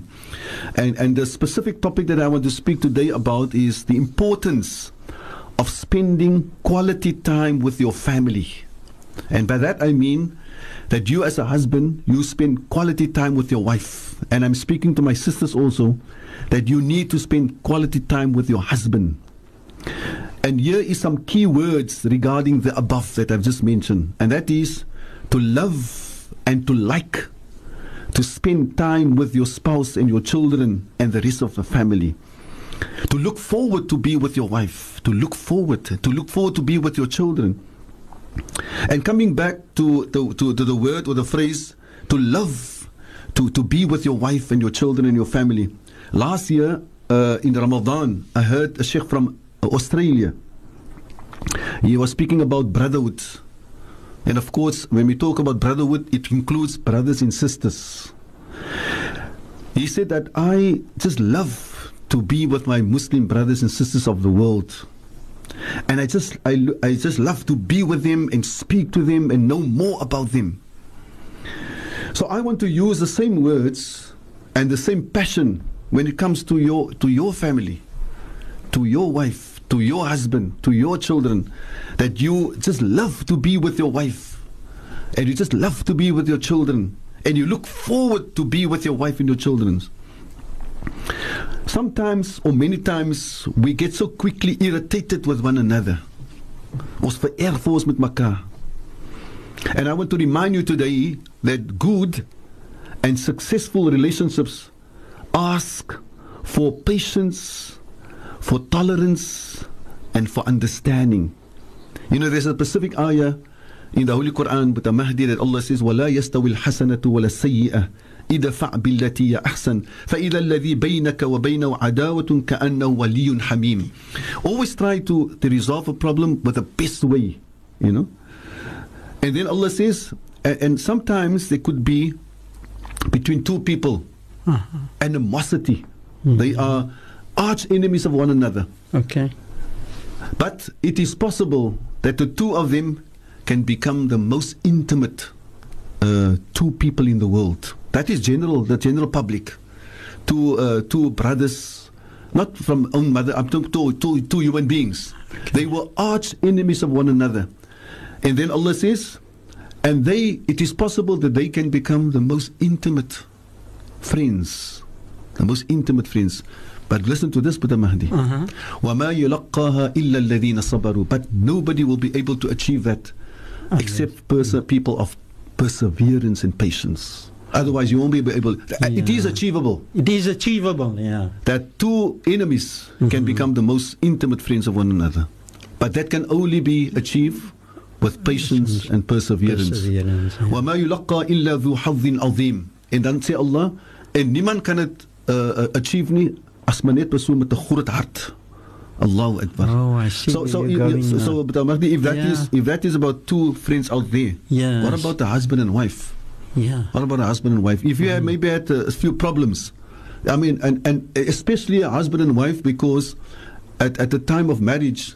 S2: And, and the specific topic that I want to speak today about is the importance of spending quality time with your family. And by that I mean that you, as a husband, you spend quality time with your wife. And I'm speaking to my sisters also that you need to spend quality time with your husband. And here is some key words regarding the above that I've just mentioned, and that is to love and to like to spend time with your spouse and your children and the rest of the family to look forward to be with your wife, to look forward, to look forward to be with your children. And coming back to, to, to, to the word or the phrase, to love, to, to be with your wife and your children and your family. Last year uh, in Ramadan, I heard a sheikh from Australia. He was speaking about brotherhood. And of course, when we talk about brotherhood, it includes brothers and sisters. He said that I just love to be with my Muslim brothers and sisters of the world. And I just I, I just love to be with them and speak to them and know more about them. So I want to use the same words and the same passion when it comes to your to your family, to your wife, to your husband, to your children, that you just love to be with your wife, and you just love to be with your children, and you look forward to be with your wife and your children. Sometimes, or many times, we get so quickly irritated with one another. Ons vererg vir ons met mekaar. And I want to remind you today that good and successful relationships ask for patience, for tolerance, and for understanding. You know, there's a specific ayah in the Holy Quran with the Mahdi that Allah says, وَلَا يَسْتَوِي الْحَسَنَةُ وَلَا السَّيِّئَةُ ادفع بالتي هي أحسن فإذا الذي بينك وبينه عداوة كأنه ولي حميم Always try to, to resolve a problem with the best way, you know. And then Allah says, and, and sometimes there could be between two people animosity. They are arch enemies of one another.
S1: Okay.
S2: But it is possible that the two of them can become the most intimate uh, two people in the world. That is general, the general public. To uh, to brothers, not from own mother, I'm talking to, to, to human beings. They were arch enemies of one another. And then Allah says, and they, it is possible that they can become the most intimate friends. The most intimate friends. But listen to this, Boeta Mahdi.
S1: Uh-huh.
S2: But nobody will be able to achieve that okay. except perse- people of perseverance and patience. Otherwise, you won't be able. It is
S1: Yeah.
S2: achievable
S1: It is achievable, yeah.
S2: that two enemies can become the most intimate friends of one another. But that can only be achieved with patience and perseverance.
S1: Perseverance. yeah.
S2: وَمَا يُلَقَّى إِلَّا ذُو حَظٍ عَظِيم En dan sê Allah, en niemand kan het uh, uh, achieve nie as maar net persoon met 'n groot hart. Allahu Akbar.
S1: Oh, I see
S2: So,
S1: where
S2: so,
S1: you're
S2: you- you-
S1: going
S2: so,
S1: now.
S2: so, but Mahdi, if that
S1: Yeah.
S2: is if that is about two friends out there,
S1: Yes.
S2: what about the husband and wife?
S1: Yeah.
S2: What about a husband and wife? If you had maybe had uh, a few problems, I mean, and, and especially a husband and wife, because at, at the time of marriage,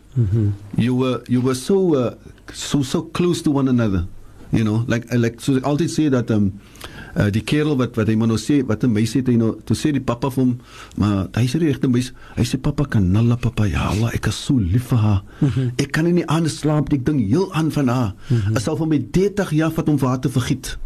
S2: you were you were so uh, so so close to one another, you know, like like so I always say that um. Uh, die kerel wat wat hy maar nou sê wat 'n meisie het hy nou toe sê die pappa vir hom maar hy sê die regte meisie hy sê pappa kan nalla pappa ja Allah ek is so lief vir haar. Ek kan nie aan slaap ek dink heel aan van haar. Mm sal vir my 30 jaar vat om vir haar te vergiet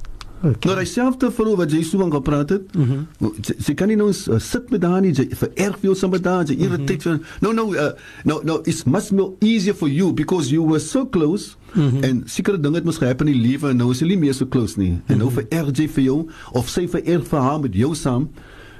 S1: Okay.
S2: nou dieselfde vrou wat jy so van gepraat het. Mm -hmm. sy, sy kan nie nou uh, sit met haar nie. Sy vererg veel saam met haar. Sy irriteer mm -hmm. No no uh, no no it's much more easier for you because you were so close. Mm -hmm. En sekere dinge het mos gehappen in die lewe en nou is jy nie meer so close nie. En nou vererg jy vir jou of sy vererg vir haar met jou saam.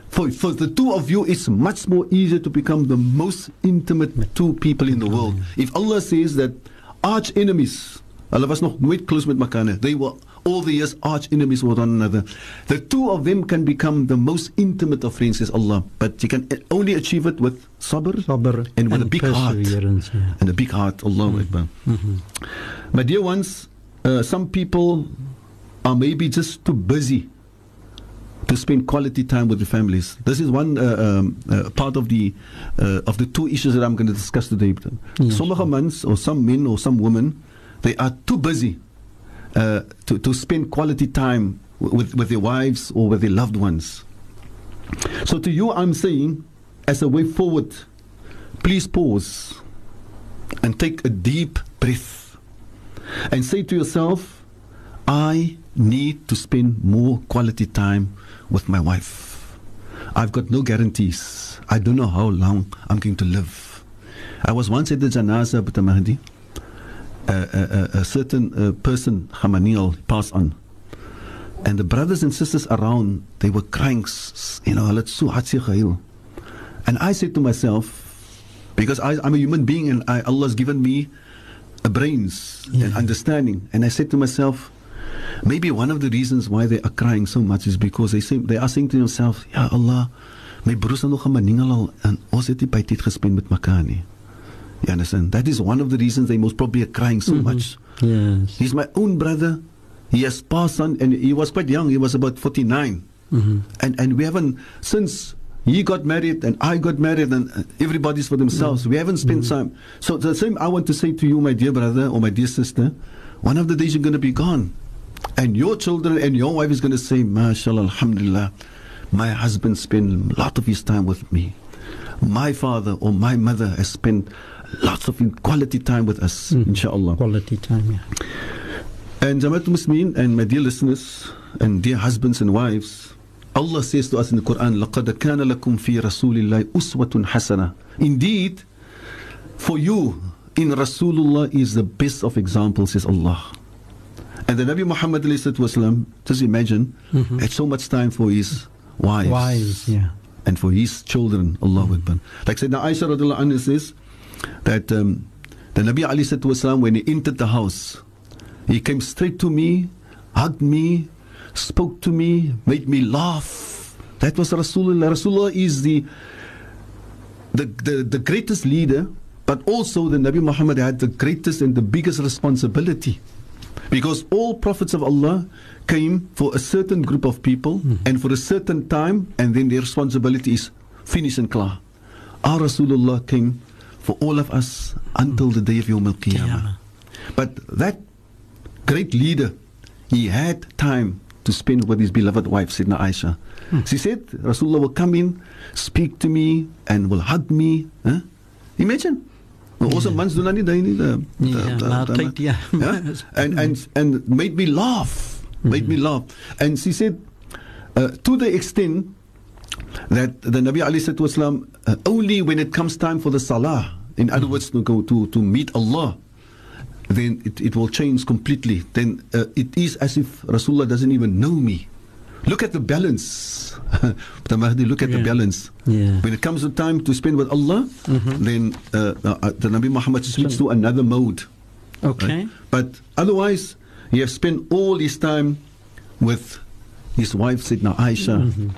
S2: For, for the two of you, it's much more easier to become the most intimate two people in the world. If Allah says that arch enemies, hulle was nog nooit close met mekaar nie. They were all the years arch enemies with one another. The two of them can become the most intimate of friends, says Allah. But you can only achieve it with sabr,
S1: Sabr
S2: and with a big heart.
S1: yeah.
S2: And a big heart, Allahu Akbar. My dear ones, uh, some people are maybe just too busy to spend quality time with their families. This is one uh, um, uh, part of the uh, of the two issues that I'm going to discuss today.
S1: Yes.
S2: Sommige mans or some men or some women, they are too busy uh, to to spend quality time with with their wives or with their loved ones. So to you, I'm saying, as a way forward, please pause and take a deep breath and say to yourself, I need to spend more quality time with my wife. I've got no guarantees. I don't know how long I'm going to live. I was once at the janaza, but Mahdi, a, a, a, certain uh, person, Hamaniel, passed on. And the brothers and sisters around, they were crying, you know, het so gehuil. And I said to myself, because I, I'm a human being and I, Allah has given me a brains and understanding. And I said to myself, maybe one of the reasons why they are crying so much is because they say they are saying to themselves, Ja Allah, my broers het nog 'n maningel al en ons het nie by tyd gespend met mekaar nie. You understand? That is one of the reasons they most probably are crying so mm-hmm. much.
S1: Yes.
S2: He's my own brother. He has passed on, and he was quite young. He was about 49. Mm-hmm. And, and we haven't, since he got married and I got married and everybody's for themselves, we haven't spent mm-hmm. time. So the same I want to say to you, my dear brother or my dear sister, one of the days you're going to be gone. And your children and your wife is going to say, MashaAllah, Alhamdulillah, my husband spent a lot of his time with me. My father or my mother has spent lots of quality time with us, inshallah.
S1: Quality time, yeah.
S2: And Jamaat Muslimin and my dear listeners and dear husbands and wives, Allah says to us in the Quran, لَقَدْ كَانَ لَكُمْ فِي رَسُولِ اللَّهِ أُسْوَةٌ حَسَنَةٌ Indeed, for you in Rasulullah is the best of examples, says Allah. And the Nabi Muhammad والسلام, just imagine, had so much time for his wives.
S1: Wives, yeah.
S2: And for his children, Allahu Akbar. Like Sayyidina Aisha radiallahu anha says that um, the Nabi Ali والسلام, when he entered the house, he came straight to me, hugged me, spoke to me, made me laugh. That was Rasulullah. Rasulullah is the, the, the, the greatest leader, but also the Nabi Muhammad had the greatest and the biggest responsibility. Because all prophets of Allah came for a certain group of people and for a certain time, and then their responsibility is finished and clear. Our Rasulullah came for all of us until the day of Yawm al Qiyamah. But that great leader, he had time to spend with his beloved wife, Sidna Aisha. She said, Rasulullah will come in, speak to me, and will hug me. Huh? Imagine. Nou, Ons mans doen dan nie daai nie. die- die-
S1: Ja,
S2: die-
S1: maar
S2: die-
S1: tyd, ja.
S2: Ja? And, and, and made me laugh. Made me laugh. And she said, uh, to the extent that the Nabi Ali said Wasallam, uh, only when it comes time for the salah, in other words, to go to, to meet Allah, then it, it will change completely. Then uh, it is as if Rasulullah doesn't even know me. Look at the balance. Dr. Mahdi, look at the balance.
S1: Yeah.
S2: When it comes to time to spend with Allah, then uh, uh, the Nabi Muhammad switches to another mode.
S1: Okay.
S2: Right? But otherwise, he has spent all his time with his wife, Sidna Aisha.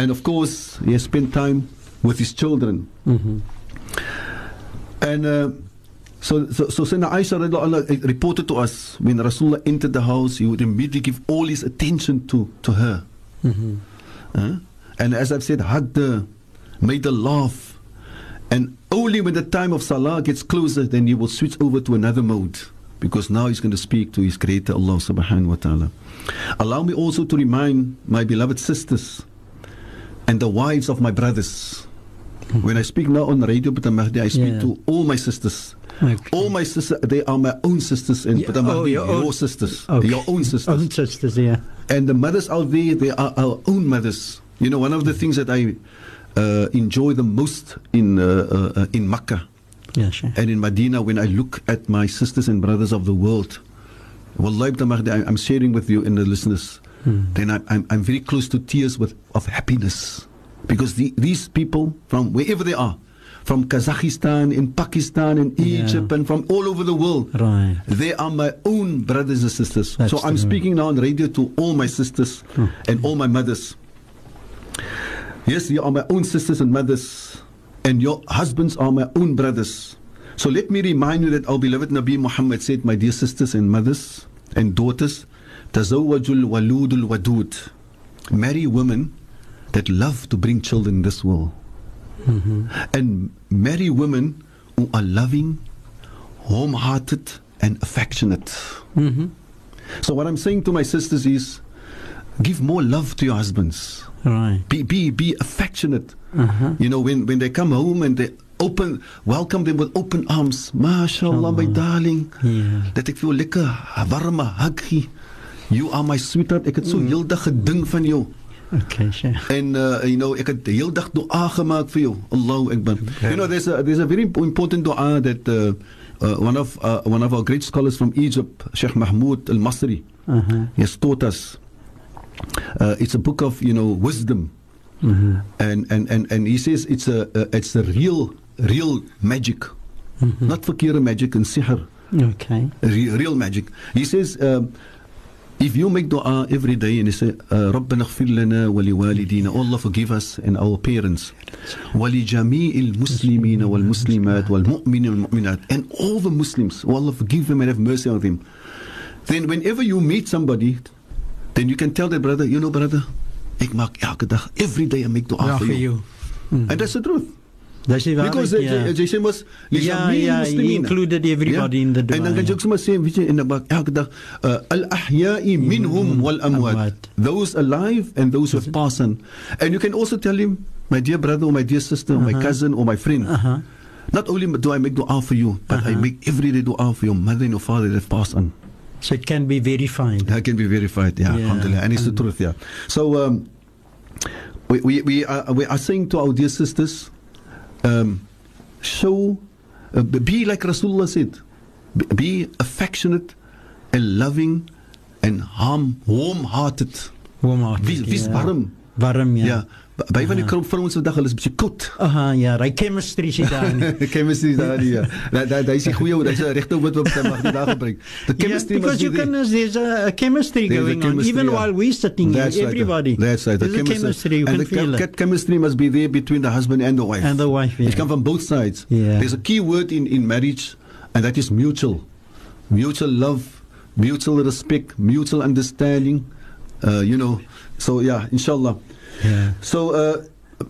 S2: And of course, he has spent time with his children. And uh, so, so, so Sidna Aisha uh, reported to us when Rasulullah entered the house, he would immediately give all his attention to, to her. Huh? And as I've said, her, made her laugh. And only when the time of Salah gets closer, then he will switch over to another mode. Because now he's going to speak to his Creator, Allah subhanahu wa ta'ala. Allow me also to remind my beloved sisters and the wives of my brothers. When I speak now on radio, Mahdi, I speak
S1: Yeah.
S2: to all my sisters.
S1: Okay.
S2: All my sisters, they are my own sisters, and
S1: Yeah,
S2: Brother
S1: oh, your
S2: your,
S1: own-
S2: sisters,
S1: Okay.
S2: your own sisters.
S1: Own sisters, yeah.
S2: And the mothers out there, they are our own mothers. You know, one of the things that I uh, enjoy the most in uh, uh, in Makkah
S1: Yeah, sure.
S2: and in Medina when I look at my sisters and brothers of the world. Wallahi, Ibn Mahdi, I- I'm sharing with you and the listeners. Hmm. Then I'm, I'm, I'm very close to tears with, of happiness. Because the, these people, from wherever they are, from Kazakhstan, in Pakistan, in
S1: Yeah.
S2: Egypt, and from all over the world,
S1: Right.
S2: they are my own brothers and sisters.
S1: That's
S2: so I'm speaking now on radio to all my sisters hmm. and all my mothers. Yes, you are my own sisters and mothers, and your husbands are my own brothers. So let me remind you that our beloved Nabi Muhammad said, My dear sisters and mothers and daughters, Tazawwajul waludul wadud. Marry women that love to bring children in this world. Mm-hmm. And marry women who are loving, home hearted, and affectionate. Mm-hmm. So, what I'm saying to my sisters is give more love to your husbands.
S1: Right.
S2: Be, be, be affectionate. Uh-huh. You know, when, when they come home and they open, welcome them with open arms. MashaAllah, my darling.
S1: Ja.
S2: Dat vir jou lekker warme. You are my sweetheart. Ek het so heeldag gedink van jou.
S1: Okay, sure.
S2: En uh, you know, ek het heeldag dua gemaak vir jou. Allahu Akbar. You know, there's a there's a very important dua that uh, uh, one of uh, one of our great scholars from Egypt, Sheikh Mahmoud Al-Masri,
S1: Uh-huh.
S2: he has taught us. Uh, it's a book of you know wisdom, and, and and and he says it's a uh, it's a real real magic, not verkeerde magic and sihr,
S1: Okay.
S2: re- real magic. He says. Um, if you make dua every day and you say, uh, ربنا اغفر لنا ولوالدينا, Allah forgive us and our parents, ولجميع المسلمين والمسلمات والمؤمنين والمؤمنات, and all the Muslims, oh Allah forgive them and have mercy on them. Then whenever you meet somebody, then you can tell that brother, you know brother, ek maak elke dag, every day I make dua
S1: Ja,
S2: for
S1: for
S2: you.
S1: you.
S2: And that's the truth.
S1: Dis die waarheid,
S2: Because
S1: ja.
S2: uh, Jason was
S1: Ja, ja, he included everybody in the dua,
S2: En dan kan jy ook sommer sê, weet jy, en dan elke dag uh, al-ahya'i minhum wal amwat. Those alive and those who have passed on. And you can also tell him, my dear brother or my dear sister or my cousin or my friend,
S1: Uh-huh.
S2: not only do I make dua for you, but I
S1: Uh-huh.
S2: make every day dua for your mother and your father that have passed on.
S1: So it can be verified.
S2: That can be verified, yeah,
S1: Yeah,
S2: alhamdulillah. And it's the truth, yeah. So um, we, we, we, are, we are saying to our dear sisters, um, show, uh, be like Rasulullah said, be, affectionate and loving and warm-hearted.
S1: Warm-hearted,
S2: Wie, wie's
S1: ja.
S2: warm?
S1: Warm, ja.
S2: Ja. B- Baie van die krop vrouens vandag hulle is bietjie koud.
S1: Aha, ja, chemistry is daar nie.
S2: chemistry is daar nie. ja. Is die goeie, is 'n regte woord wat jy mag nie daar gebruik. The chemistry
S1: yeah, because you can, there's a, a chemistry
S2: There's a
S1: going
S2: chemistry,
S1: on. Even
S2: yeah.
S1: while we're sitting
S2: That's
S1: here,
S2: right,
S1: everybody.
S2: That's right. The
S1: a chemistry, you
S2: and
S1: can
S2: the
S1: feel it.
S2: chemistry must be there between the husband and the wife.
S1: And the wife, yeah.
S2: It comes from both sides.
S1: Yeah.
S2: There's a key word in, in marriage, and that is mutual. Mutual love, mutual respect, mutual understanding. Uh, you know, so yeah, inshallah.
S1: Yeah.
S2: So uh,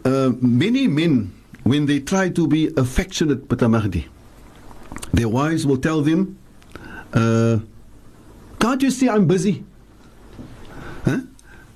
S2: uh, many men, when they try to be affectionate with a Mahdi, their wives will tell them, uh, "Can't you see I'm busy?" Huh?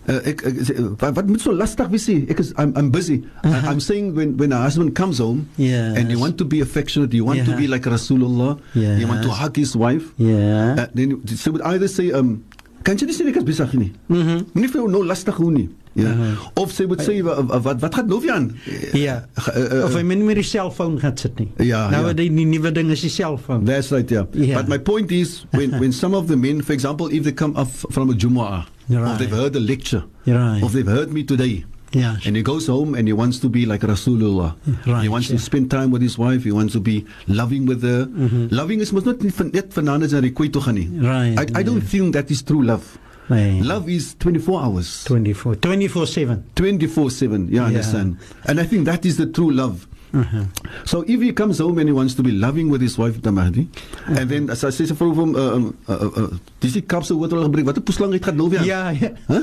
S2: Uh, ek, ek, wat, wat moet so lastig wees? Ek is I'm, I'm busy. I, I'm saying when when a husband comes home
S1: Yes.
S2: and you want to be affectionate, you want to be like Rasulullah, you want to hug his wife,
S1: Yeah.
S2: uh, then she would either say um kan jy nie sê ek is besig nie.
S1: Mhm.
S2: Moenie vir jou nou lastig hoe nie. Ja.
S1: Uh-huh.
S2: Of sy moet sê wa- wa- wat wat gaan aan?
S1: Ja.
S2: Uh, uh,
S1: Of hy moet nie meer die selfoon gaan sit nie.
S2: Ja,
S1: Nou
S2: ja.
S1: die, die nuwe ding is die selfoon.
S2: That's right, yeah.
S1: Yeah.
S2: But my point is, when, when some of the men, for example, if they come up from a Jumu'ah, or
S1: Right.
S2: they've heard a lecture,
S1: Right.
S2: or they've heard me today,
S1: Ja.
S2: and he goes home and he wants to be like Rasulullah.
S1: Right,
S2: he wants
S1: yeah.
S2: to spend time with his wife. He wants to be loving with her. Loving is must not net van net vanaand na die koei toe gaan nie.
S1: Right,
S2: I, I don't
S1: yeah.
S2: think that is true love. Love is 24 hours.
S1: 24 24/7.
S2: 24 7. Yeah,
S1: Yeah.
S2: understand. And I think that is the true love.
S1: Uh-huh.
S2: So if he comes home and he wants to be loving with his wife, the Mahdi, and then as I say, so for him, uh, um, uh, uh, uh, dis die kapse wat hulle gebruik, wat 'n poeslang het gaan nou weer.
S1: Ja, ja.
S2: Huh?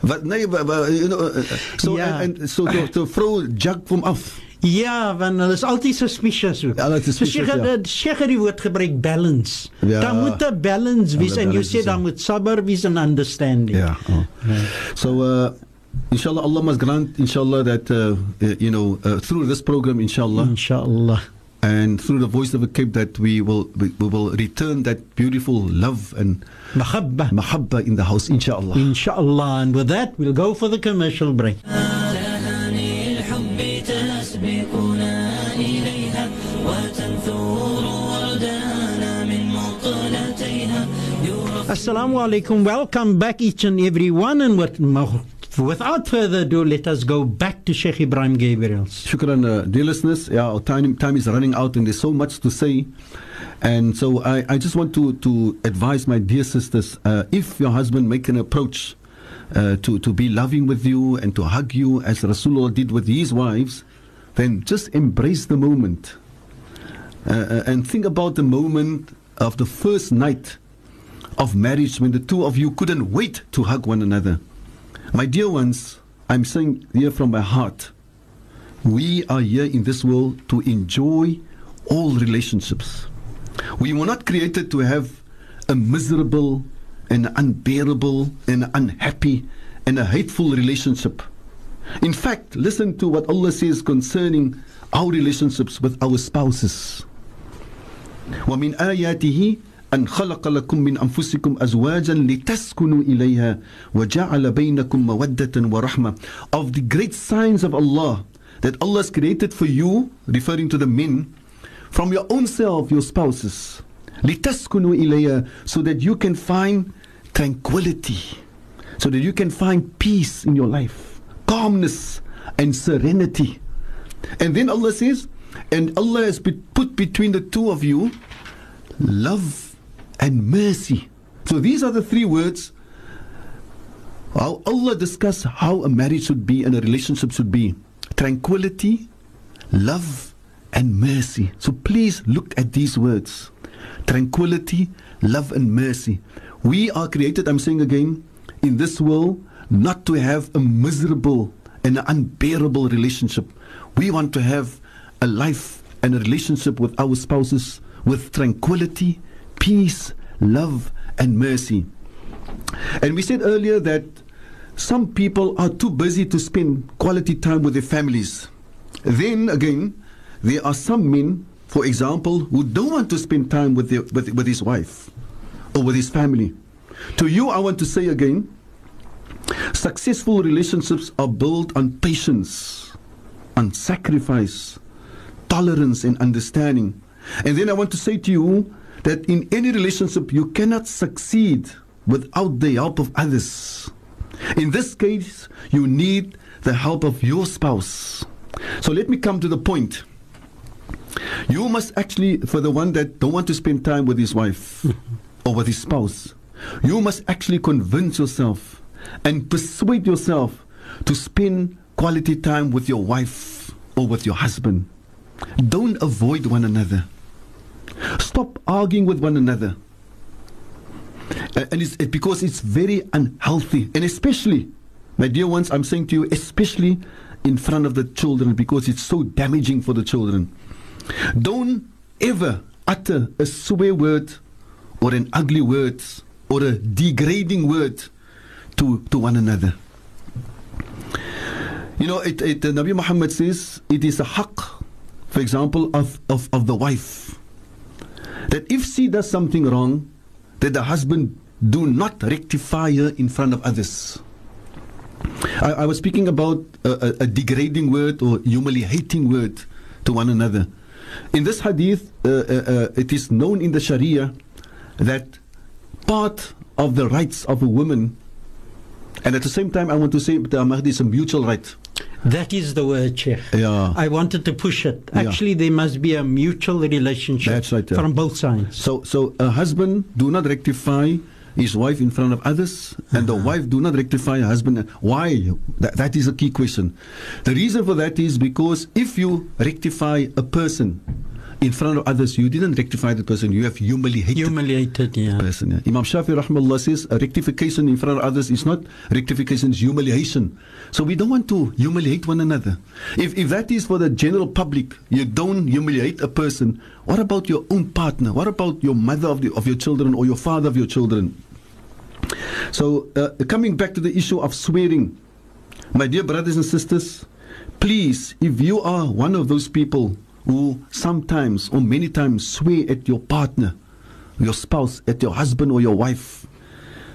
S2: Wat nee, wa- wa- you know, uh, uh, so
S1: Ja.
S2: and, and so to, to vrou jag hom af.
S1: Ja, want hulle is altyd suspicious ook.
S2: Ja, hulle is suspicious,
S1: so,
S2: ja.
S1: Sheikh het die woord gebruik balance.
S2: Ja.
S1: Daar moet 'n balance wees en jy sê daar
S2: ja.
S1: moet sabr wees en understanding.
S2: Yeah. Oh. So, uh, inshallah, Allah must grant, inshallah, that, uh, you know, uh, through this program, inshallah,
S1: Inshallah
S2: and through the voice of a Cape that we will we, we will return that beautiful love and
S1: mahabba.
S2: Mahabba in the house inshallah.
S1: Inshallah. And with that we'll go for the commercial break. Assalamu alaikum. Welcome back, each and every one, and with without further ado, let us go back to Sheikh Ebrahim Gabriels.
S2: Shukran, uh, dear listeners. Yeah, our time, time is running out and there's so much to say. And so I, I just want to, to advise my dear sisters uh, if your husband make an approach uh, to, to be loving with you and to hug you as Rasulullah did with his wives, then just embrace the moment. Uh, uh, and think about the moment of the first night of marriage when the two of you couldn't wait to hug one another. My dear ones, I'm saying here from my heart, we are here in this world to enjoy all relationships. We were not created to have a miserable and unbearable and unhappy and a hateful relationship. In fact, listen to what Allah says concerning our relationships with our spouses. ومن آياته أن خلق لكم من أنفسكم أزواجا لتسكنوا إليها وجعل بينكم مودة ورحمة Of the great signs of Allah that Allah has created for you, referring to the men, from your own self, your spouses, لتسكنوا إليها so that you can find tranquility, so that you can find peace in your life, calmness and serenity. And then Allah says, and Allah has be- put between the two of you love and mercy. So these are the three words. How Allah discuss how a marriage should be and a relationship should be tranquility, love, and mercy. So please look at these words tranquility, love, and mercy. We are created, I'm saying again, in this world not to have a miserable and unbearable relationship. We want to have a life and a relationship with our spouses with tranquility, peace, love, and mercy. And we said earlier that some people are too busy to spend quality time with their families. Then again, there are some men, for example, who don't want to spend time with, their, with, with his wife or with his family. To you, I want to say again successful relationships are built on patience, on sacrifice, tolerance, and understanding. And then I want to say to you that in any relationship, you cannot succeed without the help of others. In this case, you need the help of your spouse. So let me come to the point. You must actually, for the one that don't want to spend time with his wife or with his spouse, you must actually convince yourself and persuade yourself to spend quality time with your wife or with your husband. Don't avoid one another. Stop arguing with one another. And it's because it's very unhealthy. And especially, my dear ones, I'm saying to you, especially in front of the children, because it's so damaging for the children. Don't ever utter a swear word or an ugly word or a degrading word to, to one another. You know, it, it, uh, Nabi Muhammad says it is a haqq, for example, of, of, of the wife. That if she does something wrong, that the husband do not rectify her in front of others. I, I was speaking about a, a, a, degrading word or humiliating word to one another. In this hadith, uh, uh, uh, it is known in the Sharia that part of the rights of a woman, and at the same time, I want to say that Mahdi is a mutual right.
S1: That is the word, Sheikh.
S2: Yeah.
S1: I wanted to push it.
S2: Yeah.
S1: Actually, there must be a mutual relationship
S2: That's right, yeah.
S1: from both sides.
S2: So, so a husband do not rectify his wife in front of others, and the uh-huh. wife do not rectify her husband. Why? That, that is a key question. The reason for that is because if you rectify a person in front of others, you didn't rectify the person. You have humiliated
S1: Humiliated,
S2: the
S1: yeah.
S2: person. Yeah. Imam Shafi rahmallah says a rectification in front of others is not rectification, it's humiliation. So we don't want to humiliate one another. If, if that is for the general public, you don't humiliate a person. What about your own partner? What about your mother of, the, of your children or your father of your children? So, uh, coming back to the issue of swearing, my dear brothers and sisters, please, if you are one of those people who sometimes or many times swear at your partner, your spouse, at your husband or your wife,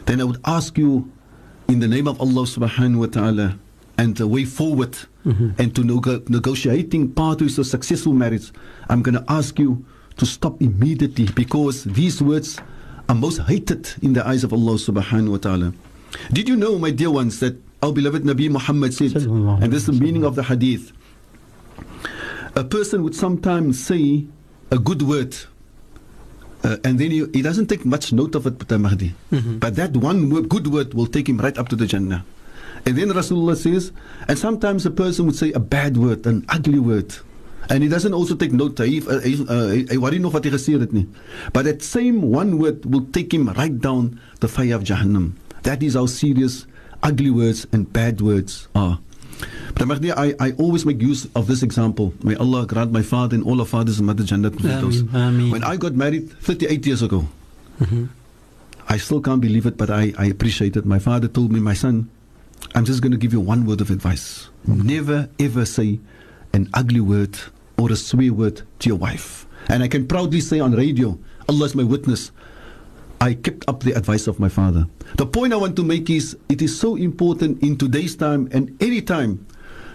S2: then I would ask you, in the name of Allah subhanahu wa ta'ala, and the way forward and to nego- negotiating part to a successful marriage, I'm going to ask you to stop immediately because these words are most hated in the eyes of Allah subhanahu wa ta'ala. Did you know, my dear ones, that our beloved Nabi Muhammad said, and this is the meaning of the hadith, a person would sometimes say a good word uh, and then he, he doesn't take much note of it, Boeta Mahdi. But that one word, good word will take him right up to the Jannah. And then Rasulullah says, and sometimes a person would say a bad word, an ugly word. And he doesn't also take note. Hy uh, uh, hy worry nog wat hy gesê het nie. But that same one word will take him right down the fire of Jahannam. That is how serious ugly words and bad words are. Boeta Mahdi, I, I always make use of this example. May Allah grant my father and all our fathers and mothers Jannat Firdaus.
S1: Ameen, ameen.
S2: When I got married 38 years ago, mm-hmm. I still can't believe it, but I, I appreciate it. My father told me, my son, I'm just going to give you one word of advice. Never ever say an ugly word or a swear word to your wife. And I can proudly say on radio, Allah is my witness, I kept up the advice of my father. The point I want to make is it is so important in today's time and any time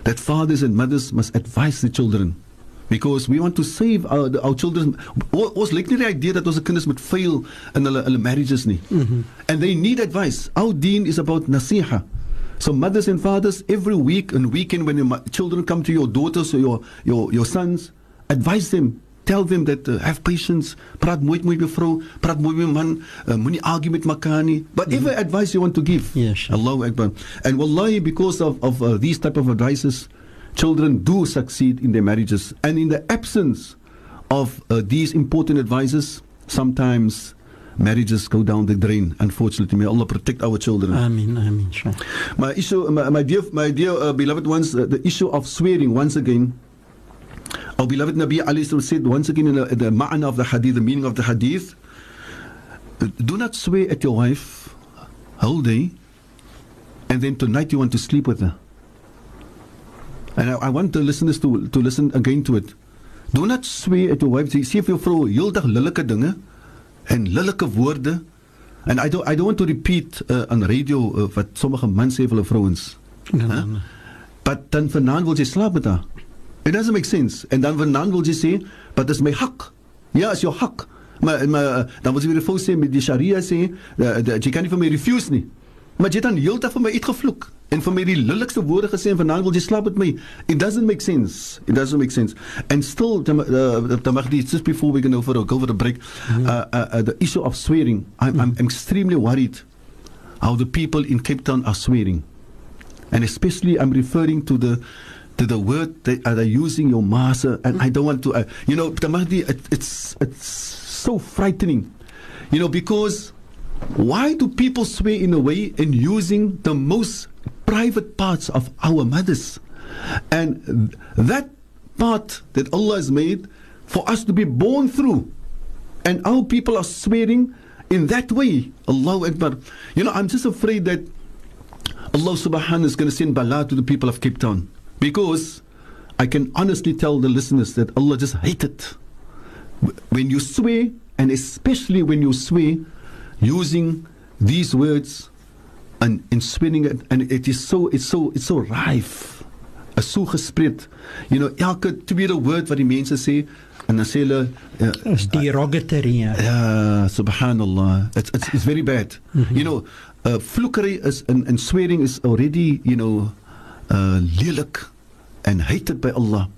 S2: that fathers and mothers must advise the children. Because we want to save our, our children. Ons lyk nie die idee dat ons kinders moet fail in hulle hulle marriages nie. Mm-hmm. And they need advice. Our deen is about nasiha. So mothers and fathers, every week and weekend when your children come to your daughters or your, your, your sons, advise them. Tell them that uh, have patience. Praat mooi met jou vrou, praat mooi met man, uh, moenie argue met mekaar nie. Whatever advice you want to give.
S1: Yes.
S2: Allahu Akbar. And wallahi, because of, of uh, these type of advices, children do succeed in their marriages. And in the absence of uh, these important advices, sometimes marriages go down the drain. Unfortunately, may Allah protect our children.
S1: Ameen, ameen, Sheikh.
S2: My issue, my, my dear, my dear uh, beloved ones, uh, the issue of swearing once again. Our beloved Nabi Ali said once again in the, the of the hadith, the meaning of the hadith. uh, Do not swear at your wife whole day, and then tonight you want to sleep with her. And I, I want the listeners to to listen again to it. Do not swear at your wife. See if jou vrou heeldag lillike dinge en lillike woorde. And I don't I don't want to repeat uh, on radio uh, wat sommige mans sê vir hulle vrouens.
S1: Nee,
S2: Huh?
S1: nee, nee.
S2: But dan vanaand wil jy slaap met haar. It doesn't make sense. En dan vanaand wil jy sê, "But dis my hak." Ja, is jou hak. Maar maar uh, dan wil jy weer vol sê met die Sharia sê, uh, dat jy kan nie vir my refuse nie. Maar jy het dan heeltyd vir my uitgevloek en vir my die lulligste woorde gesê en vanaand wil jy slaap met my. It doesn't make sense. It doesn't make sense. And still dan dan mag die just before we go for a go for a break, uh, uh, uh, the issue of swearing. I'm, I'm extremely worried how the people in Cape Town are swearing. And especially I'm referring to the to the word that are they using your master and I don't want to uh, you know it, it's it's so frightening. You know because why do people swear in a way in using the most private parts of our mothers? And that part that Allah has made for us to be born through. And our people are swearing in that way. Allahu Akbar. You know, I'm just afraid that Allah subhanahu is going to send bala to the people of Cape Town. Because I can honestly tell the listeners that Allah just hates it. When you swear, and especially when you swear using these words and, and swearing it, and it is so, it's so, it's so rife. is so gespreek. You know, elke tweede woord wat die mense sê en dan sê hulle uh,
S1: Is derogatory. Ja.
S2: Ja, subhanallah. It's, it's, it's very bad.
S1: Mhm.
S2: You know, uh, vloekery is and, and swearing is already, you know, uh, lelik and hated by Allah.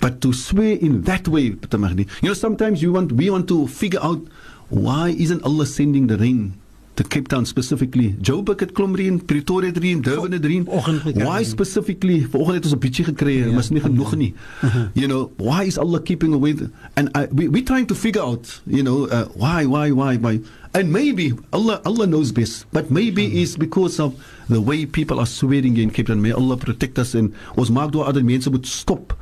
S2: But to swear in that way, you know, sometimes you want, we want to figure out why isn't Allah sending the rain to Cape Town specifically? Joburg het klom er reën, Pretoria er het reën, Durban het er
S1: reën.
S2: Why specifically? Vanoggend het ons 'n bietjie gekry,
S1: ja,
S2: maar is nie genoeg nie. Mhm. You know, why is Allah keeping away? The, and I, we we trying to figure out, you know, uh, why, why, why, why? And maybe Allah Allah knows best, but maybe mhm. it's because of the way people are swearing in Cape Town. May Allah protect us and ons maak dua dat mense moet stop.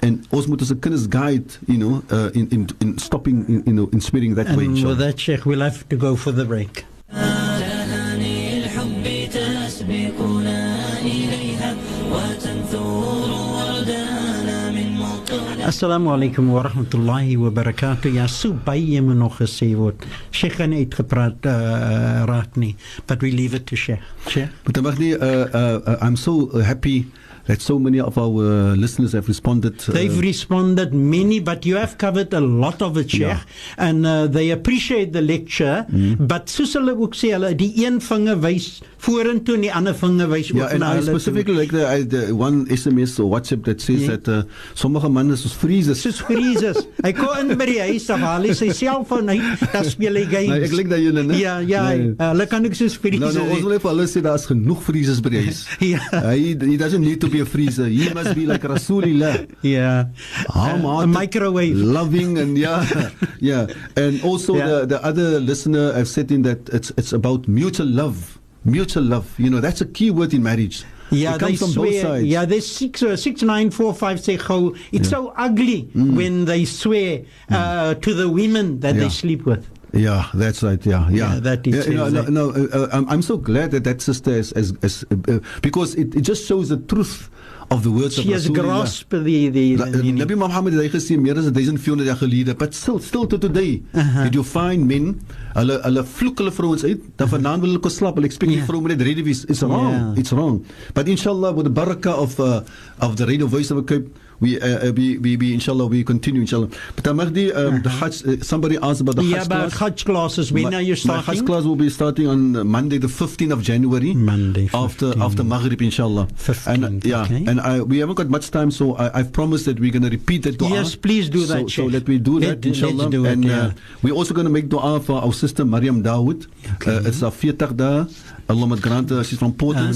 S2: En ons moet ons kinders guide, you know, uh, in in in stopping in you know in swearing that way.
S1: And with that, Sheikh, we'll have to go for the break.
S3: تهاني الحب تسبقنا إليها وتنثور وردانا من مطلع
S1: Assalamu alaikum wa rahmatullahi wa barakatuh. Ja, so baie moet nog gesê word. Sheikh gaan nie uitgepraat uh, raak nie, but we leave it to Sheikh. Sheikh.
S2: But Mahdi, uh, uh, uh, I'm so uh, happy that so many of our uh, listeners have responded. Uh,
S1: They've responded many, but you have covered a lot of it, Sheikh.
S2: Ja.
S1: And uh, they appreciate the lecture,
S2: Mm.
S1: but soos hulle ook sê, hulle die een vinger wys vorentoe en die ander vinger wys ook
S2: Yeah, and
S1: na
S2: I
S1: hulle toe.
S2: specifically like the, I, the one SMS or WhatsApp that says
S1: Yeah.
S2: that uh, sommige manne soos freezes.
S1: soos Christus. Hy kom in by die huis, dan haal sy selfoon uit, dan speel hy games.
S2: Nee, ek like dat julle, né?
S1: Ja, ja,
S2: Nee.
S1: uh, hulle kan ook soos
S2: Nou,
S1: Christus.
S2: nou, ons wil net vir hulle sê daar's genoeg freezes by die huis.
S1: Ja.
S2: Hy he doesn't need to be a freezer. He must be like Rasulullah.
S1: Ja.
S2: Harm
S1: Uh, a microwave.
S2: loving and yeah yeah and also
S1: Yeah.
S2: the the other listener I've said in that it's it's about mutual love mutual love you know that's a key word in marriage
S1: Yeah,
S2: it
S1: they
S2: comes from both
S1: swear.
S2: sides
S1: Yeah, there's six, uh, six, nine, four, five. Say how it's
S2: Yeah.
S1: so ugly when they swear uh, to the women that they sleep with.
S2: Yeah, that's right. Yeah, yeah.
S1: Yeah, that is
S2: Yeah, no, no, no, uh, uh, I'm, I'm so glad that that sister is, is, is uh, because it, it just shows the truth of the words
S1: She
S2: of
S1: has grasped the the.
S2: La-
S1: the meaning.
S2: Nabi Muhammad het hy gesê meer as 1400 jaar gelede, but still still to today.
S1: Uh-huh.
S2: Did you find men hulle hulle vloek hulle vrouens uit, dan vanaand wil hulle kom slaap, hulle expect die
S1: Yeah.
S2: vrou moet net ready wees. It's wrong.
S1: Yeah.
S2: It's wrong. But inshallah with the barakah of uh, of the radio voice of a Cape we uh, uh, we, we we inshallah we continue inshallah. Boeta Mahdi um, the Hajj uh, somebody asked about the
S1: yeah,
S2: Hajj
S1: but
S2: class.
S1: Hajj classes. When
S2: my,
S1: are you
S2: My Hajj
S1: starting?
S2: class will be starting on uh, Monday the 15th of January.
S1: Monday,
S2: after
S1: 15.
S2: after Maghrib inshallah.
S1: 15th,
S2: and uh, yeah,
S1: okay.
S2: and I, we haven't got much time, so I, I've promised that we're going to repeat that dua.
S1: Yes, please do that,
S2: So, so let me do
S1: Let-
S2: that inshallah.
S1: let's do it,
S2: and
S1: yeah.
S2: uh, we're also going to make dua for our sister Maryam Dawood.
S1: Okay.
S2: Uh, it's our 40 dae. Allah grant her. She's from Portland.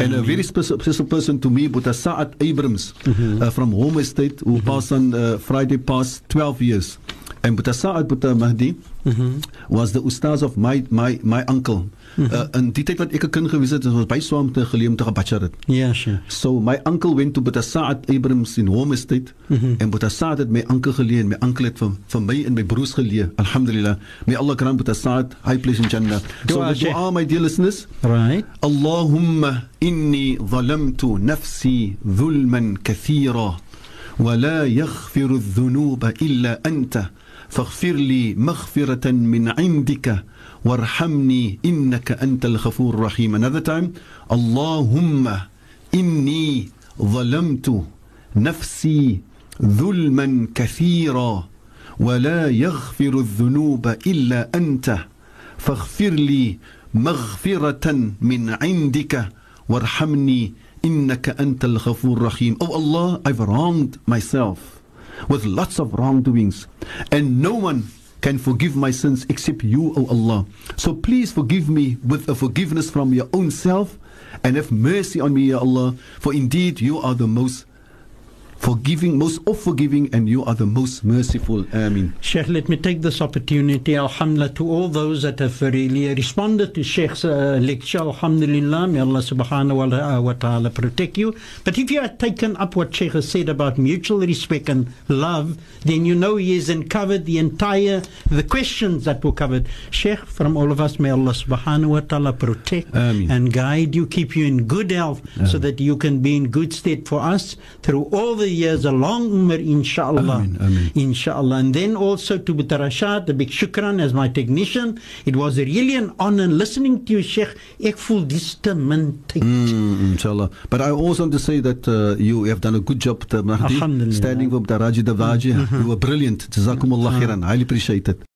S2: And a very special, special person to me, but Sa'ad Abrams
S1: Mm-hmm.
S2: uh, from Home Estate, who passed on uh, Friday past 12 years. And Boeta Sa'ad Boeta Mahdi
S1: Mhm.
S2: was the ustaz of my my my uncle.
S1: Mm-hmm.
S2: Uh, in die tyd wat ek 'n kind gewees het, ons by swam te geleem te gebachar het.
S1: Yeah, sure.
S2: So my uncle went to Buta Sa'ad Abrams in Home Estate
S1: Mhm.
S2: en Buta Sa'ad het my uncle geleen, my uncle het vir vir my en my broers gelee. Alhamdulillah. May Allah grant Buta Sa'ad high place in Jannah. So
S1: Dua,
S2: the
S1: Sheikh.
S2: dua my dear listeners,
S1: Right.
S2: اللهم إني ظلمت نفسي ظلما كثيرا ولا يغفر الذنوب إلا أنت فاغفر لي مغفرة من عندك وارحمني إنك أنت الغفور الرحيم. Another time. اللهم إني ظلمت نفسي ظلما كثيرا ولا يغفر الذنوب إلا أنت. فاغفر لي مغفرة من عندك. وارحمني إنك أنت الغفور الرحيم. Oh Allah, I've wronged myself with lots of wrongdoings. And no one can forgive my sins except you, O Allah. So please forgive me with a forgiveness from your own self and have mercy on me, Ya Allah, for indeed you are the most forgiving, most of forgiving, and you are the most merciful. Ameen.
S1: Sheikh, let me take this opportunity, Alhamdulillah, to all those that have really responded to Sheikh's uh, lecture, Alhamdulillah, may Allah subhanahu wa, ta'ala protect you. But if you have taken up what Sheikh has said about mutual respect and love, then you know he has uncovered the entire, the questions that were covered. Sheikh, from all of us, may Allah subhanahu wa ta'ala protect
S2: Ameen.
S1: and guide you, keep you in good health, so that you can be in good state for us through all the years, a long umr, inshallah. Inshallah. And then also to Boeta Rashad, the big shukran as my technician. It was really an honor listening to you, Sheikh. Ek voel dis te min tyd.
S2: Mm, inshallah. But I also want to say that uh, you have done a good job, Mahdi, standing for Daraji Davaji. You were brilliant. Jazakumullah khairan. Highly appreciate it.